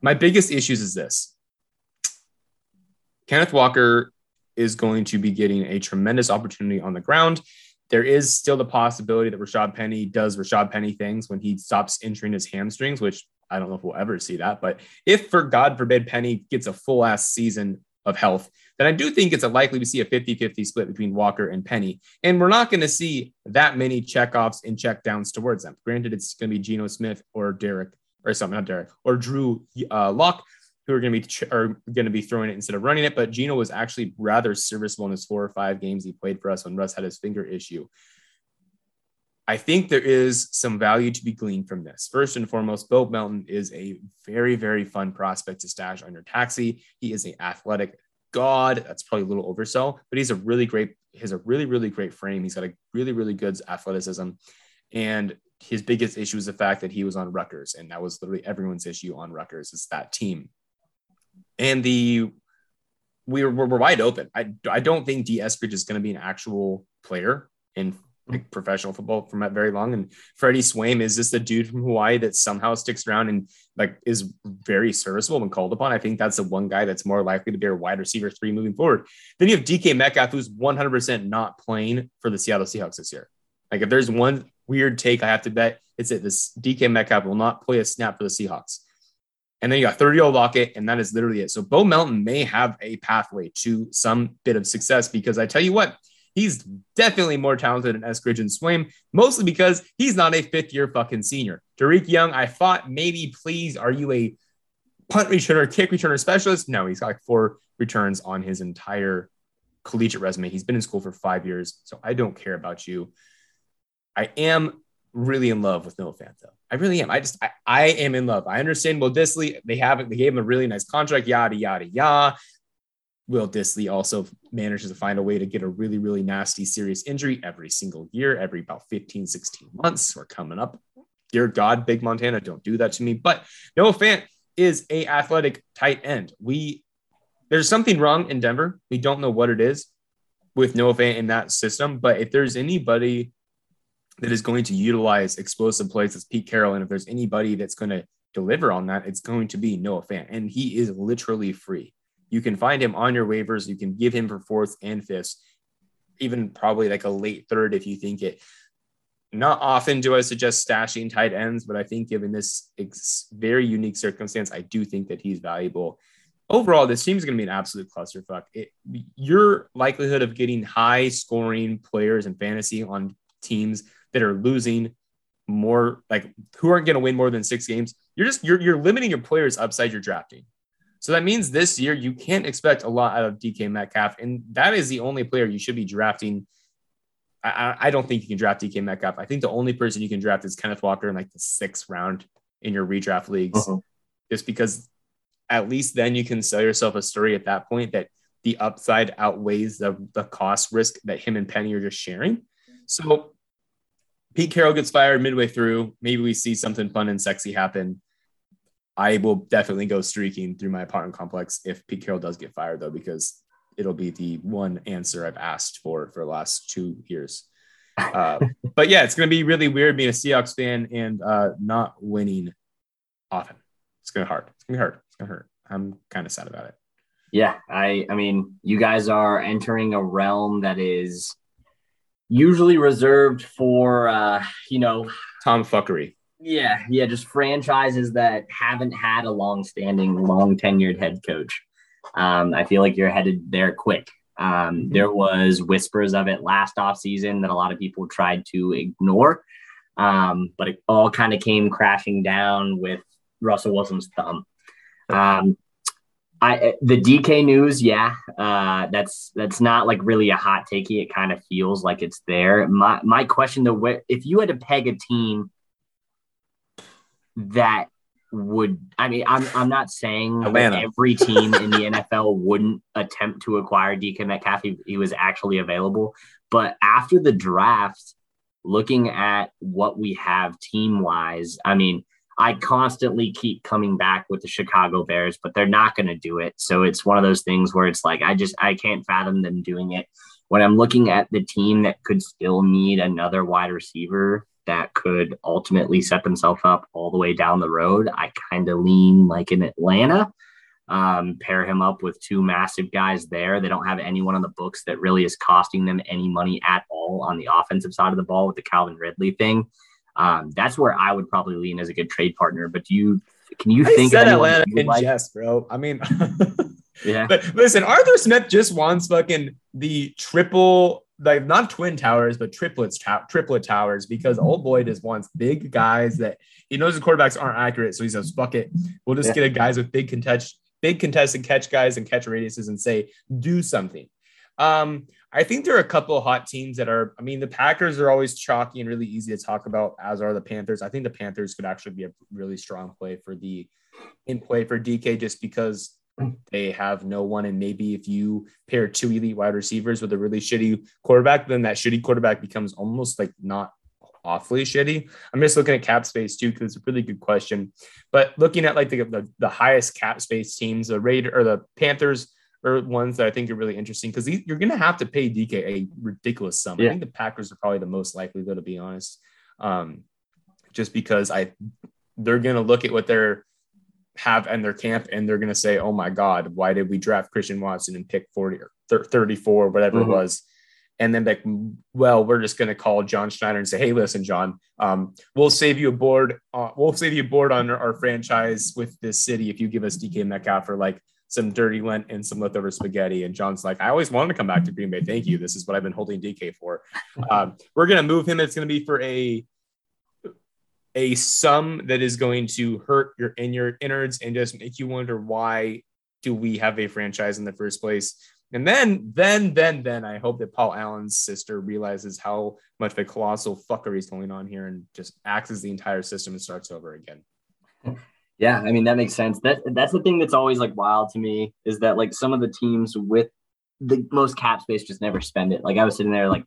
My biggest issues is this: Kenneth Walker is going to be getting a tremendous opportunity on the ground. There is still the possibility that Rashad Penny does Rashad Penny things when he stops injuring his hamstrings, which I don't know if we'll ever see that. But if, for God forbid, Penny gets a full ass season of health, then I do think it's a likely to see a 50 50 split between Walker and Penny. And we're not going to see that many checkoffs and checkdowns towards them. Granted, it's going to be Geno Smith or Derek or something, not Derek, or Drew uh, Lock who are going to be ch- are going to be throwing it instead of running it. But Geno was actually rather serviceable in his four or five games he played for us when Russ had his finger issue. I think there is some value to be gleaned from this. First and foremost, Bo Melton is a very, very fun prospect to stash on your taxi. He is an athletic god. That's probably a little oversell, but he's a really great, he has a really, really great frame. He's got a really, really good athleticism. And his biggest issue is the fact that he was on Rutgers, and that was literally everyone's issue on Rutgers. It's that team. And the we were, we're wide open. I, I don't think Dee Eskridge is going to be an actual player in like professional football for very long. And Freddie Swain is just a dude from Hawaii that somehow sticks around and like is very serviceable when called upon. I think that's the one guy that's more likely to be a wide receiver three moving forward. Then you have DK Metcalf, who's 100% not playing for the Seattle Seahawks this year. Like if there's one weird take I have to bet, it's that this DK Metcalf will not play a snap for the Seahawks. And then you got 30 year old Lockett, and that is literally it. So Bo Melton may have a pathway to some bit of success because I tell you what, He's definitely more talented than Eskridge and Swain, mostly because he's not a fifth year fucking senior. Dareke Young, I thought maybe, please, are you a punt returner, kick returner specialist? No, he's got like four returns on his entire collegiate resume. He's been in school for five years, so I don't care about you. I am really in love with Noah Fant, though. I really am. I just, I, I am in love. I understand Will Dissly. They have They gave him a really nice contract. Yada yada yada. Will Dissly also manages to find a way to get a really, really nasty, serious injury every single year, every about 15, 16 months. We're coming up. Dear God, Big Montana, don't do that to me. But Noah Fant is a athletic tight end. We there's something wrong in Denver. We don't know what it is with Noah Fant in that system. But if there's anybody that is going to utilize explosive plays, it's Pete Carroll. And if there's anybody that's going to deliver on that, it's going to be Noah Fant. And he is literally free. You can find him on your waivers. You can give him for fourth and fifth, even probably like a late third if you think it. Not often do I suggest stashing tight ends, but I think given this ex- very unique circumstance, I do think that he's valuable. Overall, this team is going to be an absolute clusterfuck. It, your likelihood of getting high scoring players in fantasy on teams that are losing more, like who aren't going to win more than six games, you're just you're you're limiting your players upside you're drafting. So that means this year you can't expect a lot out of DK Metcalf, and that is the only player you should be drafting. I, I don't think you can draft DK Metcalf. I think the only person you can draft is Kenneth Walker in like the sixth round in your redraft leagues, uh-huh. just because at least then you can sell yourself a story at that point that the upside outweighs the, the cost risk that him and Penny are just sharing. So Pete Carroll gets fired midway through. Maybe we see something fun and sexy happen. I will definitely go streaking through my apartment complex if Pete Carroll does get fired, though, because it'll be the one answer I've asked for for the last two years. Uh, but yeah, it's going to be really weird being a Seahawks fan and uh, not winning often. It's going to hurt. It's going to hurt. It's going to hurt. I'm kind of sad about it. Yeah, I I mean, you guys are entering a realm that is usually reserved for uh, you know, Tom fuckery. Yeah, yeah, just franchises that haven't had a long-standing, long tenured head coach. Um, I feel like you're headed there quick. Um, mm-hmm. there was whispers of it last off season that a lot of people tried to ignore, um, but it all kind of came crashing down with Russell Wilson's thumb. Um, I the DK news, yeah, uh, that's that's not like really a hot takey. It kind of feels like it's there. My my question though, if you had to peg a team that would I mean I'm I'm not saying every team in the NFL wouldn't attempt to acquire DK Metcalf if he was actually available, but after the draft, looking at what we have team wise, I mean I constantly keep coming back with the Chicago Bears, but they're not going to do it. So it's one of those things where it's like I just I can't fathom them doing it. When I'm looking at the team that could still need another wide receiver that could ultimately set themselves up all the way down the road, I kind of lean like in Atlanta. Um, pair him up with two massive guys there. They don't have anyone on the books that really is costing them any money at all on the offensive side of the ball with the Calvin Ridley thing. Um, that's where I would probably lean as a good trade partner. But do you can you I think said Atlanta in like? jest, bro? I mean, yeah. But listen, Arthur Smith just wants fucking the triple, like not twin towers, but triplets, ta- triplet towers, because old boy just wants big guys that he knows the quarterbacks aren't accurate. So he says, "Fuck it, we'll just yeah. get a guys with big contest, big contested catch guys and catch radiuses, and say do something." Um, I think there are a couple of hot teams that are. I mean, the Packers are always chalky and really easy to talk about, as are the Panthers. I think the Panthers could actually be a really strong play for the in play for DK just because they have no one. And maybe if you pair two elite wide receivers with a really shitty quarterback, then that shitty quarterback becomes almost like not awfully shitty. I'm just looking at cap space too because it's a really good question. But looking at like the, the, the highest cap space teams, the Raider or the Panthers are ones that I think are really interesting because you're going to have to pay DK a ridiculous sum. Yeah. I think the Packers are probably the most likely, though, to be honest, um, just because I they're going to look at what they're have in their camp and they're going to say, "Oh my God, why did we draft Christian Watson and pick 40 or 34, whatever mm-hmm. it was?" And then like, well, we're just going to call John Schneider and say, "Hey, listen, John, um, we'll save you a board. Uh, we'll save you a board on our, our franchise with this city if you give us DK Metcalf for like some dirty lent and some leftover spaghetti. And John's like, I always wanted to come back to Green Bay. Thank you. This is what I've been holding DK for. Um, we're going to move him. It's going to be for a a sum that is going to hurt your in your innards and just make you wonder why do we have a franchise in the first place? And then, then, then, then I hope that Paul Allen's sister realizes how much of a colossal fuckery is going on here and just axes the entire system and starts over again. Yeah, I mean that makes sense. That that's the thing that's always like wild to me is that like some of the teams with the most cap space just never spend it. Like I was sitting there like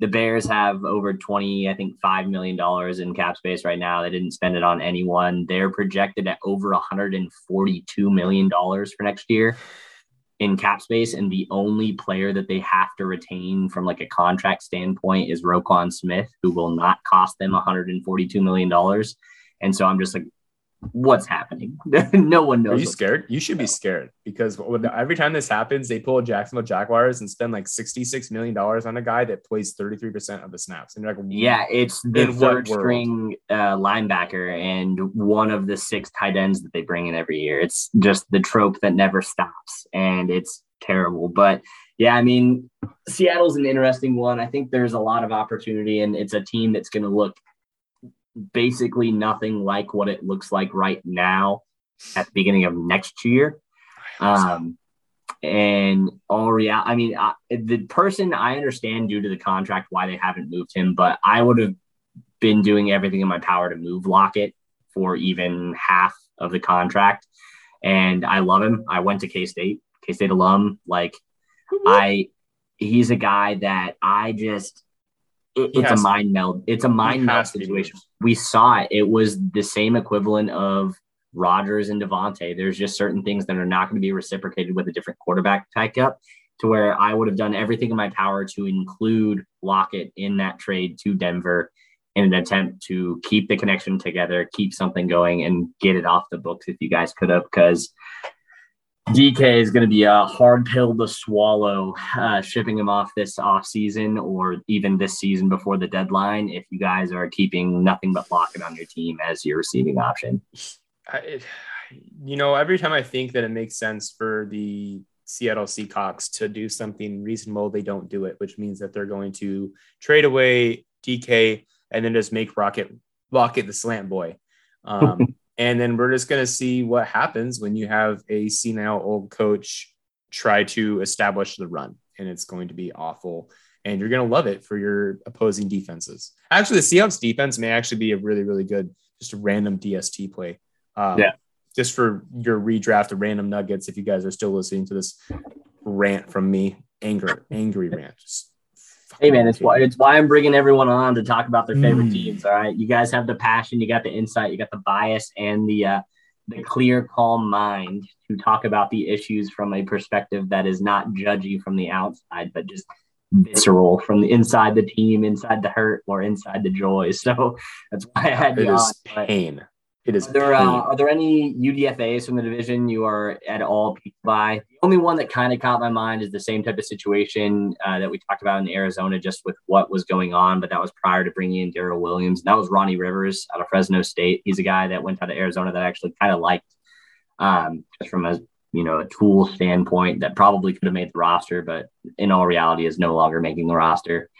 the Bears have over 20, I think five million dollars in cap space right now. They didn't spend it on anyone. They're projected at over 142 million dollars for next year in cap space, and the only player that they have to retain from like a contract standpoint is Roquan Smith, who will not cost them 142 million dollars. And so I'm just like, what's happening. no one knows. Are you scared? You should be scared because every time this happens, they pull Jacksonville Jaguars and spend like $66 million on a guy that plays 33% of the snaps. And you're like, yeah, it's the third string uh, linebacker and one of the six tight ends that they bring in every year. It's just the trope that never stops and it's terrible. But yeah, I mean, Seattle's an interesting one. I think there's a lot of opportunity and it's a team that's going to look basically nothing like what it looks like right now at the beginning of next year. Um, and all real, I mean, I, the person I understand due to the contract why they haven't moved him, but I would have been doing everything in my power to move Lockett for even half of the contract. And I love him. I went to K State, K State alum. Like, I, he's a guy that I just, it, it's a mind meld. It's a mind meld situation. We saw it. It was the same equivalent of Rodgers and Davante. There's just certain things that are not going to be reciprocated with a different quarterback type up to where I would have done everything in my power to include Lockett in that trade to Denver in an attempt to keep the connection together, keep something going, and get it off the books if you guys could have, because DK is going to be a hard pill to swallow, uh, shipping him off this off season or even this season before the deadline. If you guys are keeping nothing but Lockett on your team as your receiving option, I, you know, every time I think that it makes sense for the Seattle Seahawks to do something reasonable, they don't do it, which means that they're going to trade away DK and then just make Rocket Lockett the slant boy. Um, and then we're just going to see what happens when you have a senile old coach try to establish the run, and it's going to be awful. And you're going to love it for your opposing defenses. Actually, the Seahawks defense may actually be a really, really good, just a random DST play. Um, yeah. Just for your redraft of random nuggets, if you guys are still listening to this rant from me, anger, angry rant, just Hey man, it's why it's why I'm bringing everyone on to talk about their favorite mm. teams. All right, you guys have the passion, you got the insight, you got the bias, and the uh, the clear, calm mind to talk about the issues from a perspective that is not judgy from the outside, but just visceral from the inside the team, inside the hurt, or inside the joy. So that's why I had it you on. Pain. It is. Are there, uh, are there any UDFA's from the division you are at all peaked by? The only one that kind of caught my mind is the same type of situation uh, that we talked about in Arizona, just with what was going on. But that was prior to bringing in Darrel Williams. That was Ronnie Rivers out of Fresno State. He's a guy that went out of Arizona that I actually kind of liked, um, just from a you know a tool standpoint that probably could have made the roster, but in all reality is no longer making the roster.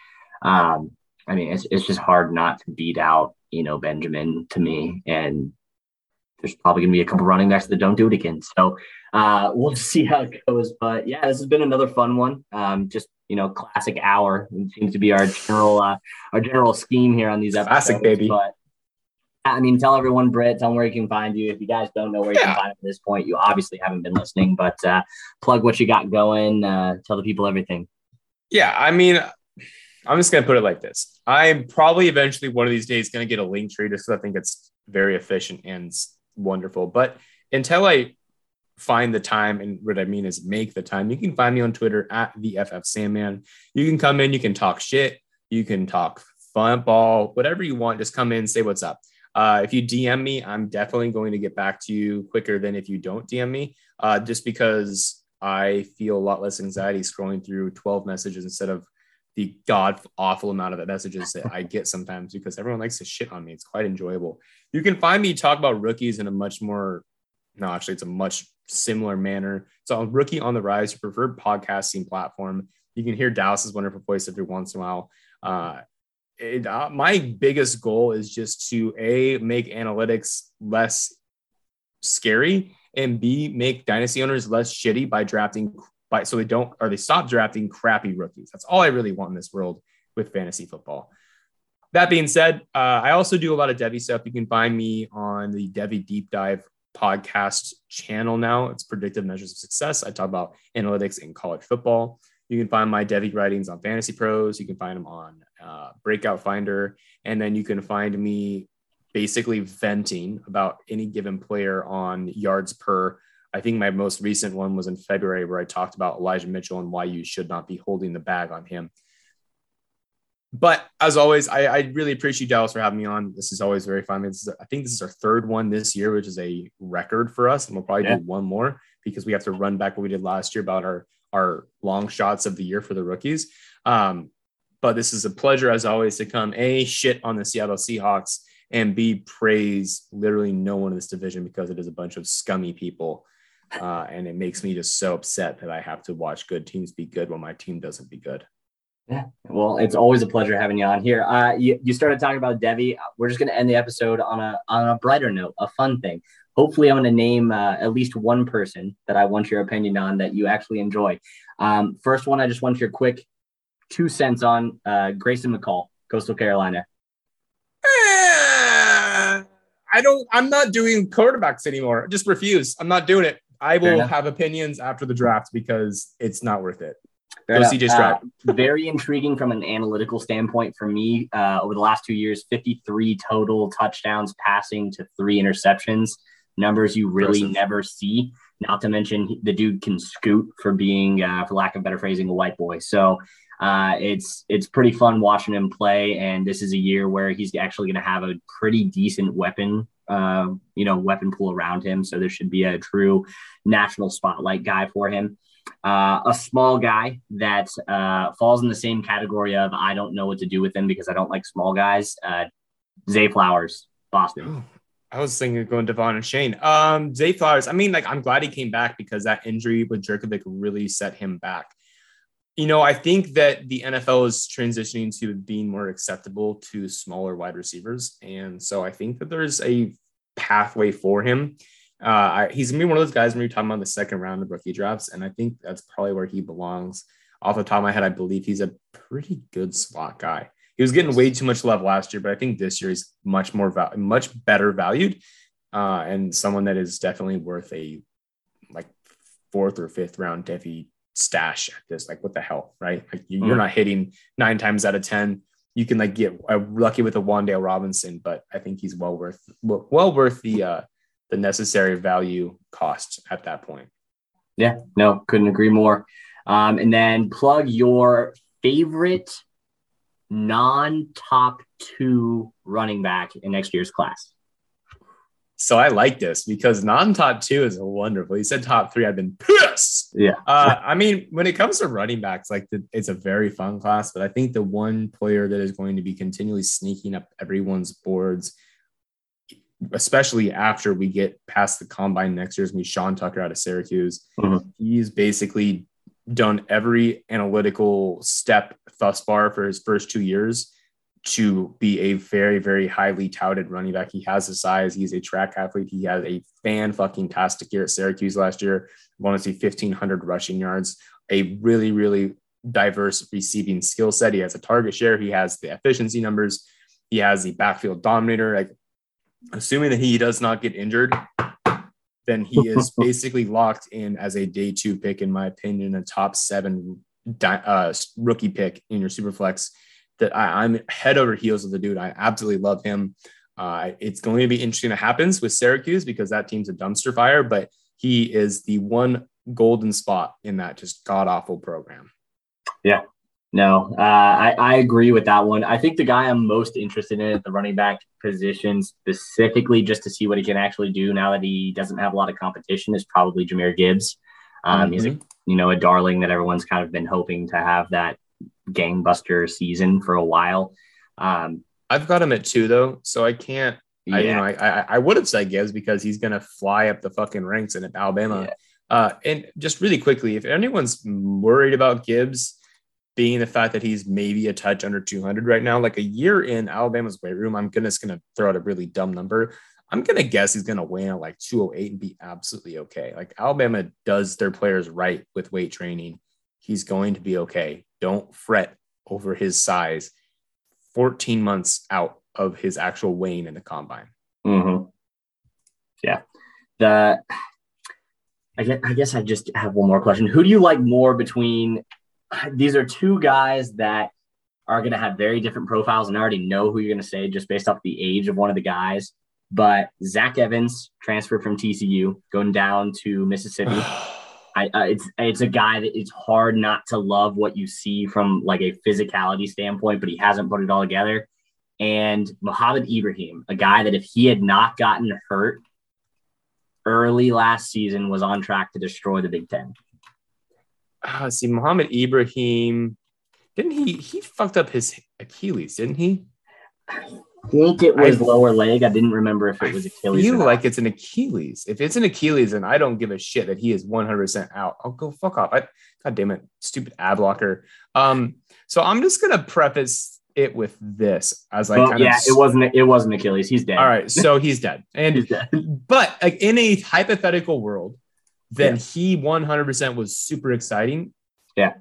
Um, I mean, it's it's just hard not to beat out you know Benjamin to me, and there's probably going to be a couple running backs that don't do it again. So uh, we'll see how it goes. But yeah, this has been another fun one. Um, just you know, classic hour it seems to be our general uh, our general scheme here on these episodes. Classic baby. But I mean, tell everyone, Britt, tell them where you can find you. If you guys don't know where you yeah. can find it at this point, you obviously haven't been listening. But uh, plug what you got going. Uh, tell the people everything. Yeah, I mean, I'm just gonna put it like this. I'm probably eventually one of these days gonna get a link tree just because I think it's very efficient and wonderful. But until I find the time, and what I mean is make the time, you can find me on Twitter at the FF Sandman. You can come in, you can talk shit, you can talk fun ball, whatever you want. Just come in, say what's up. Uh, if you DM me, I'm definitely going to get back to you quicker than if you don't DM me, uh, just because I feel a lot less anxiety scrolling through 12 messages instead of the god awful amount of messages that I get sometimes because everyone likes to shit on me. It's quite enjoyable. You can find me talk about rookies in a much more, no, actually, it's a much similar manner. So, on Rookie on the Rise, your preferred podcasting platform. You can hear Dallas's wonderful voice every once in a while. Uh, it, uh, my biggest goal is just to a make analytics less scary and b make dynasty owners less shitty by drafting by so they don't or they stop drafting crappy rookies. That's all I really want in this world with fantasy football. That being said, uh, I also do a lot of Devy stuff. You can find me on the Devy Deep Dive podcast channel now. It's predictive measures of success. I talk about analytics in college football. You can find my Devy writings on Fantasy Pros. You can find them on uh, Breakout Finder, and then you can find me basically venting about any given player on yards per I think my most recent one was in February where I talked about Elijah Mitchell and why you should not be holding the bag on him. But as always, I, I really appreciate Dallas for having me on. This is always very fun. Is, I think this is our third one this year, which is a record for us. And we'll probably yeah. do one more because we have to run back what we did last year about our, our long shots of the year for the rookies. Um, but this is a pleasure, as always, to come A, shit on the Seattle Seahawks, and B, praise literally no one in this division because it is a bunch of scummy people uh, and it makes me just so upset that I have to watch good teams be good when my team doesn't be good. Yeah, well, it's always a pleasure having you on here. Uh, you, you started talking about Devy. We're just going to end the episode on a on a brighter note, a fun thing. hopefully, I'm going to name uh, at least one person that I want your opinion on that you actually enjoy. Um, first one, I just want your quick two cents on uh, Grayson McCall, Coastal Carolina. Eh, I don't. I'm not doing quarterbacks anymore. Just refuse. I'm not doing it. I will have opinions after the draft because it's not worth it. Go CJ Stroud. Uh, very intriguing from an analytical standpoint for me. Uh, over the last two years, 53 total touchdowns passing to three interceptions. Numbers you really Impressive. never see. Not to mention the dude can scoot for being, uh, for lack of better phrasing, a white boy. So uh, it's it's pretty fun watching him play. And this is a year where he's actually going to have a pretty decent weapon, uh, you know, weapon pool around him. So there should be a true national spotlight guy for him. Uh, a small guy that uh, falls in the same category of I don't know what to do with him because I don't like small guys. Uh, Zay Flowers, Boston. I was thinking of going Devon and Shane. Um, Zay Flowers. I mean, like I'm glad he came back because that injury with Jurkovec really set him back. You know, I think that the NFL is transitioning to being more acceptable to smaller wide receivers, and so I think that there's a pathway for him. Uh, I, he's gonna be one of those guys when you're talking about the second round of rookie drafts, and I think that's probably where he belongs. Off the top of my head, I believe he's a pretty good slot guy. He was getting way too much love last year, but I think this year he's much more val- much better valued, uh, and someone that is definitely worth a like fourth or fifth round Devy stash at this. Like, what the hell, right? Like, you, are mm. not hitting nine times out of ten. You can like get uh, lucky with a Wan'Dale Robinson, but I think he's well worth well worth the uh, the necessary value cost at that point. Yeah, no, couldn't agree more. Um, and then plug your favorite non top two running back in next year's class. So I like this because non top two is wonderful. You said top three, I've been pissed. Yeah. Uh, I mean, when it comes to running backs, like the, it's a very fun class, but I think the one player that is going to be continually sneaking up everyone's boards, especially after we get past the combine next year, is going to be Sean Tucker out of Syracuse. Mm-hmm. He's basically done every analytical step thus far for his first two years to be a very, very highly touted running back. He has the size. He's a track athlete. He had a fan fucking tastic year at Syracuse last year. I Want to see 1,500 rushing yards. A really, really diverse receiving skill set. He has a target share. He has the efficiency numbers. He has the backfield dominator. Like, assuming that he does not get injured, then he is basically locked in as a day two pick, in my opinion, a top seven uh, rookie pick in your super flex. That I, am head over heels of the dude. I absolutely love him. Uh, it's going to be interesting what happens with Syracuse because that team's a dumpster fire, but he is the one golden spot in that just god awful program. Yeah, no, uh, I, I agree with that one. I think the guy I'm most interested in at the running back position, specifically just to see what he can actually do now that he doesn't have a lot of competition, is probably Jahmyr Gibbs. Um, mm-hmm. He's a you know a darling that everyone's kind of been hoping to have that gangbuster season for a while. Um, I've got him at two though, so I can't. Yeah. I, you know, I, I, I would have said Gibbs because he's going to fly up the fucking ranks in Alabama. Yeah. Uh, and just really quickly, if anyone's worried about Gibbs, being the fact that he's maybe a touch under 200 right now, like a year in Alabama's weight room, I'm gonna, just gonna throw out a really dumb number. I'm gonna guess he's gonna weigh in like 208 and be absolutely okay. Like Alabama does their players right with weight training. He's going to be okay. Don't fret over his size 14 months out of his actual weighing in the combine. Mm-hmm. Yeah. The I guess, I guess I just have one more question. Who do you like more between these are two guys that are going to have very different profiles, and I already know who you're going to say just based off the age of one of the guys. But Zach Evans transferred from TCU, going down to Mississippi. I, uh, it's it's a guy that it's hard not to love what you see from like a physicality standpoint, but he hasn't put it all together. And Mohamed Ibrahim, a guy that if he had not gotten hurt early last season, was on track to destroy the Big Ten uh, see, Mohamed Ibrahim, didn't he? He fucked up his Achilles, didn't he? I think it was I, lower leg. I didn't remember if it was Achilles. I feel like it's an Achilles. If it's an Achilles, and I don't give a shit that he is 100% out. I'll go fuck off. I, God damn it, stupid ad blocker. Um, so I'm just gonna preface it with this as I Well, kind yeah, of it wasn't. It wasn't Achilles. He's dead. all right. So he's dead, and He's dead. but like in a hypothetical world, then Yeah. he 100% was super exciting. Yeah.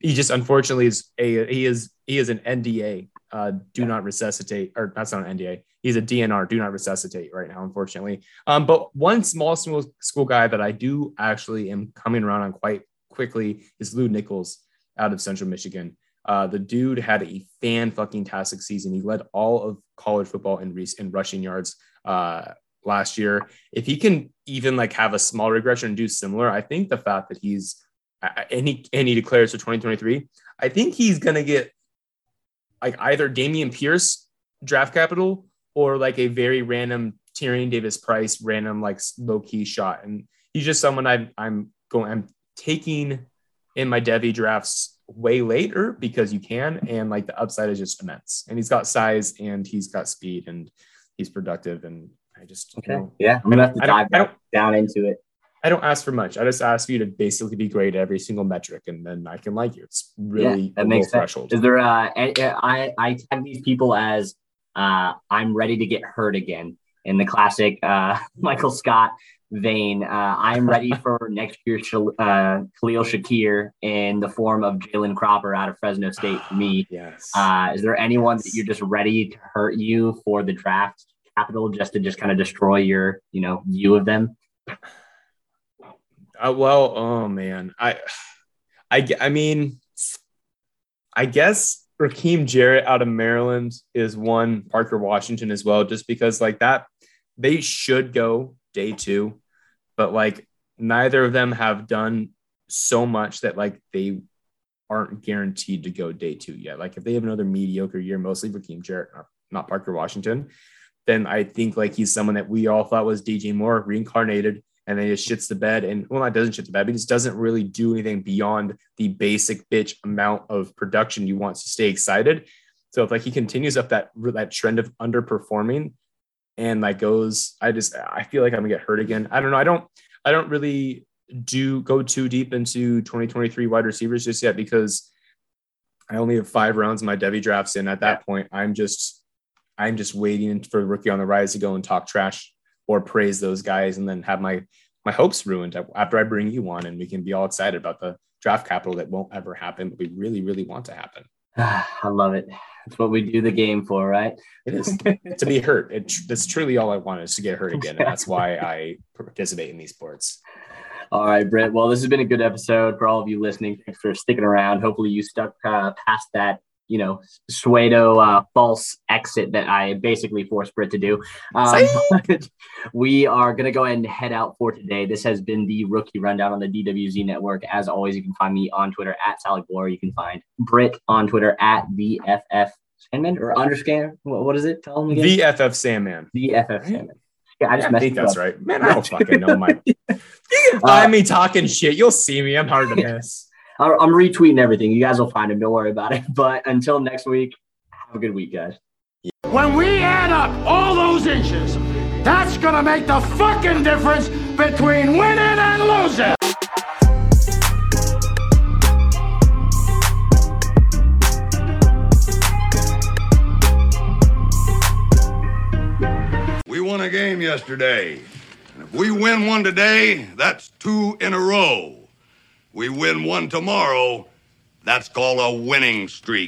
He just unfortunately is a he is he is an NDA. Uh, do not resuscitate, or that's not an NDA. He's a DNR. Do not resuscitate right now, unfortunately. Um, but one small school school guy that I do actually am coming around on quite quickly is Lew Nichols out of Central Michigan. Uh, the dude had a fan fucking tastic season. He led all of college football in, re- in rushing yards uh, last year. If he can even like have a small regression and do similar, I think the fact that he's and he and he declares for 2023, I think he's gonna get like either Dameon Pierce draft capital or like a very random Tyrion Davis Price random like low key shot. And he's just someone I, I'm going I'm taking in my Devy drafts way later because you can and like the upside is just immense. And he's got size and he's got speed and he's productive and I just Okay. you know, Yeah, I'm gonna have to dive down into it. I don't ask for much. I just ask for you to basically be great at every single metric, and then I can like you. It's really yeah, a that low makes sense. threshold. Is there? Uh, a- a- I I tag these people as uh, I'm ready to get hurt again in the classic uh, Michael Scott vein. Uh, I'm ready for next year's uh, Khalil Shakir in the form of Jalen Cropper out of Fresno State. For me, Yes. uh, is there anyone that you're just ready to hurt you for the draft capital, just to just kind of destroy your you know view of them? Uh, well, oh man, I, I, I mean, I guess Rakim Jarrett out of Maryland is one. Parker Washington as well, just because like that, they should go day two, but like neither of them have done so much that like they aren't guaranteed to go day two yet. Like if they have another mediocre year, mostly Rakim Jarrett, not, not Parker Washington, then I think like he's someone that we all thought was DJ Moore reincarnated and then he just shits the bed. And well not doesn't shit the bed but he just doesn't really do anything beyond the basic bitch amount of production you want to stay excited. So if like he continues up that that trend of underperforming and like goes i just i feel like i'm gonna get hurt again. I don't know. I don't i don't really do go too deep into 2023 wide receivers just yet because i only have five rounds in my devy drafts and at that point i'm just i'm just waiting for rookie on the rise to go and talk trash or praise those guys and then have my my hopes ruined after I bring you on and we can be all excited about the draft capital that won't ever happen, but we really, really want to happen. I love it. That's what we do the game for, right? It is to be hurt. It, that's truly all I want is to get hurt again. And that's why I participate in these sports. All right, Britt. Well, this has been a good episode for all of you listening. Thanks for sticking around. Hopefully, you stuck uh, past that, you know, Suedo uh, false exit that I basically forced Britt to do. Um, we are going to go ahead and head out for today. This has been the Rookie Rundown on the DWZ Network. As always, you can find me on Twitter at Sally Gore. You can find Britt on Twitter at VFF Sandman or underscan. What, what is it? Tell them again. VFF Sandman. VFF Sandman. Yeah, I just I messed think that's up. right. Man, I don't fucking know my. You can find me talking shit. You'll see me. I'm hard to miss. I- I'm retweeting everything. You guys will find him. Don't worry about it. But until next week, have a good week, guys. When we add up all those inches, that's gonna make the fucking difference between winning and losing. We won a game yesterday. And if we win one today, that's two in a row. We win one tomorrow, that's called a winning streak.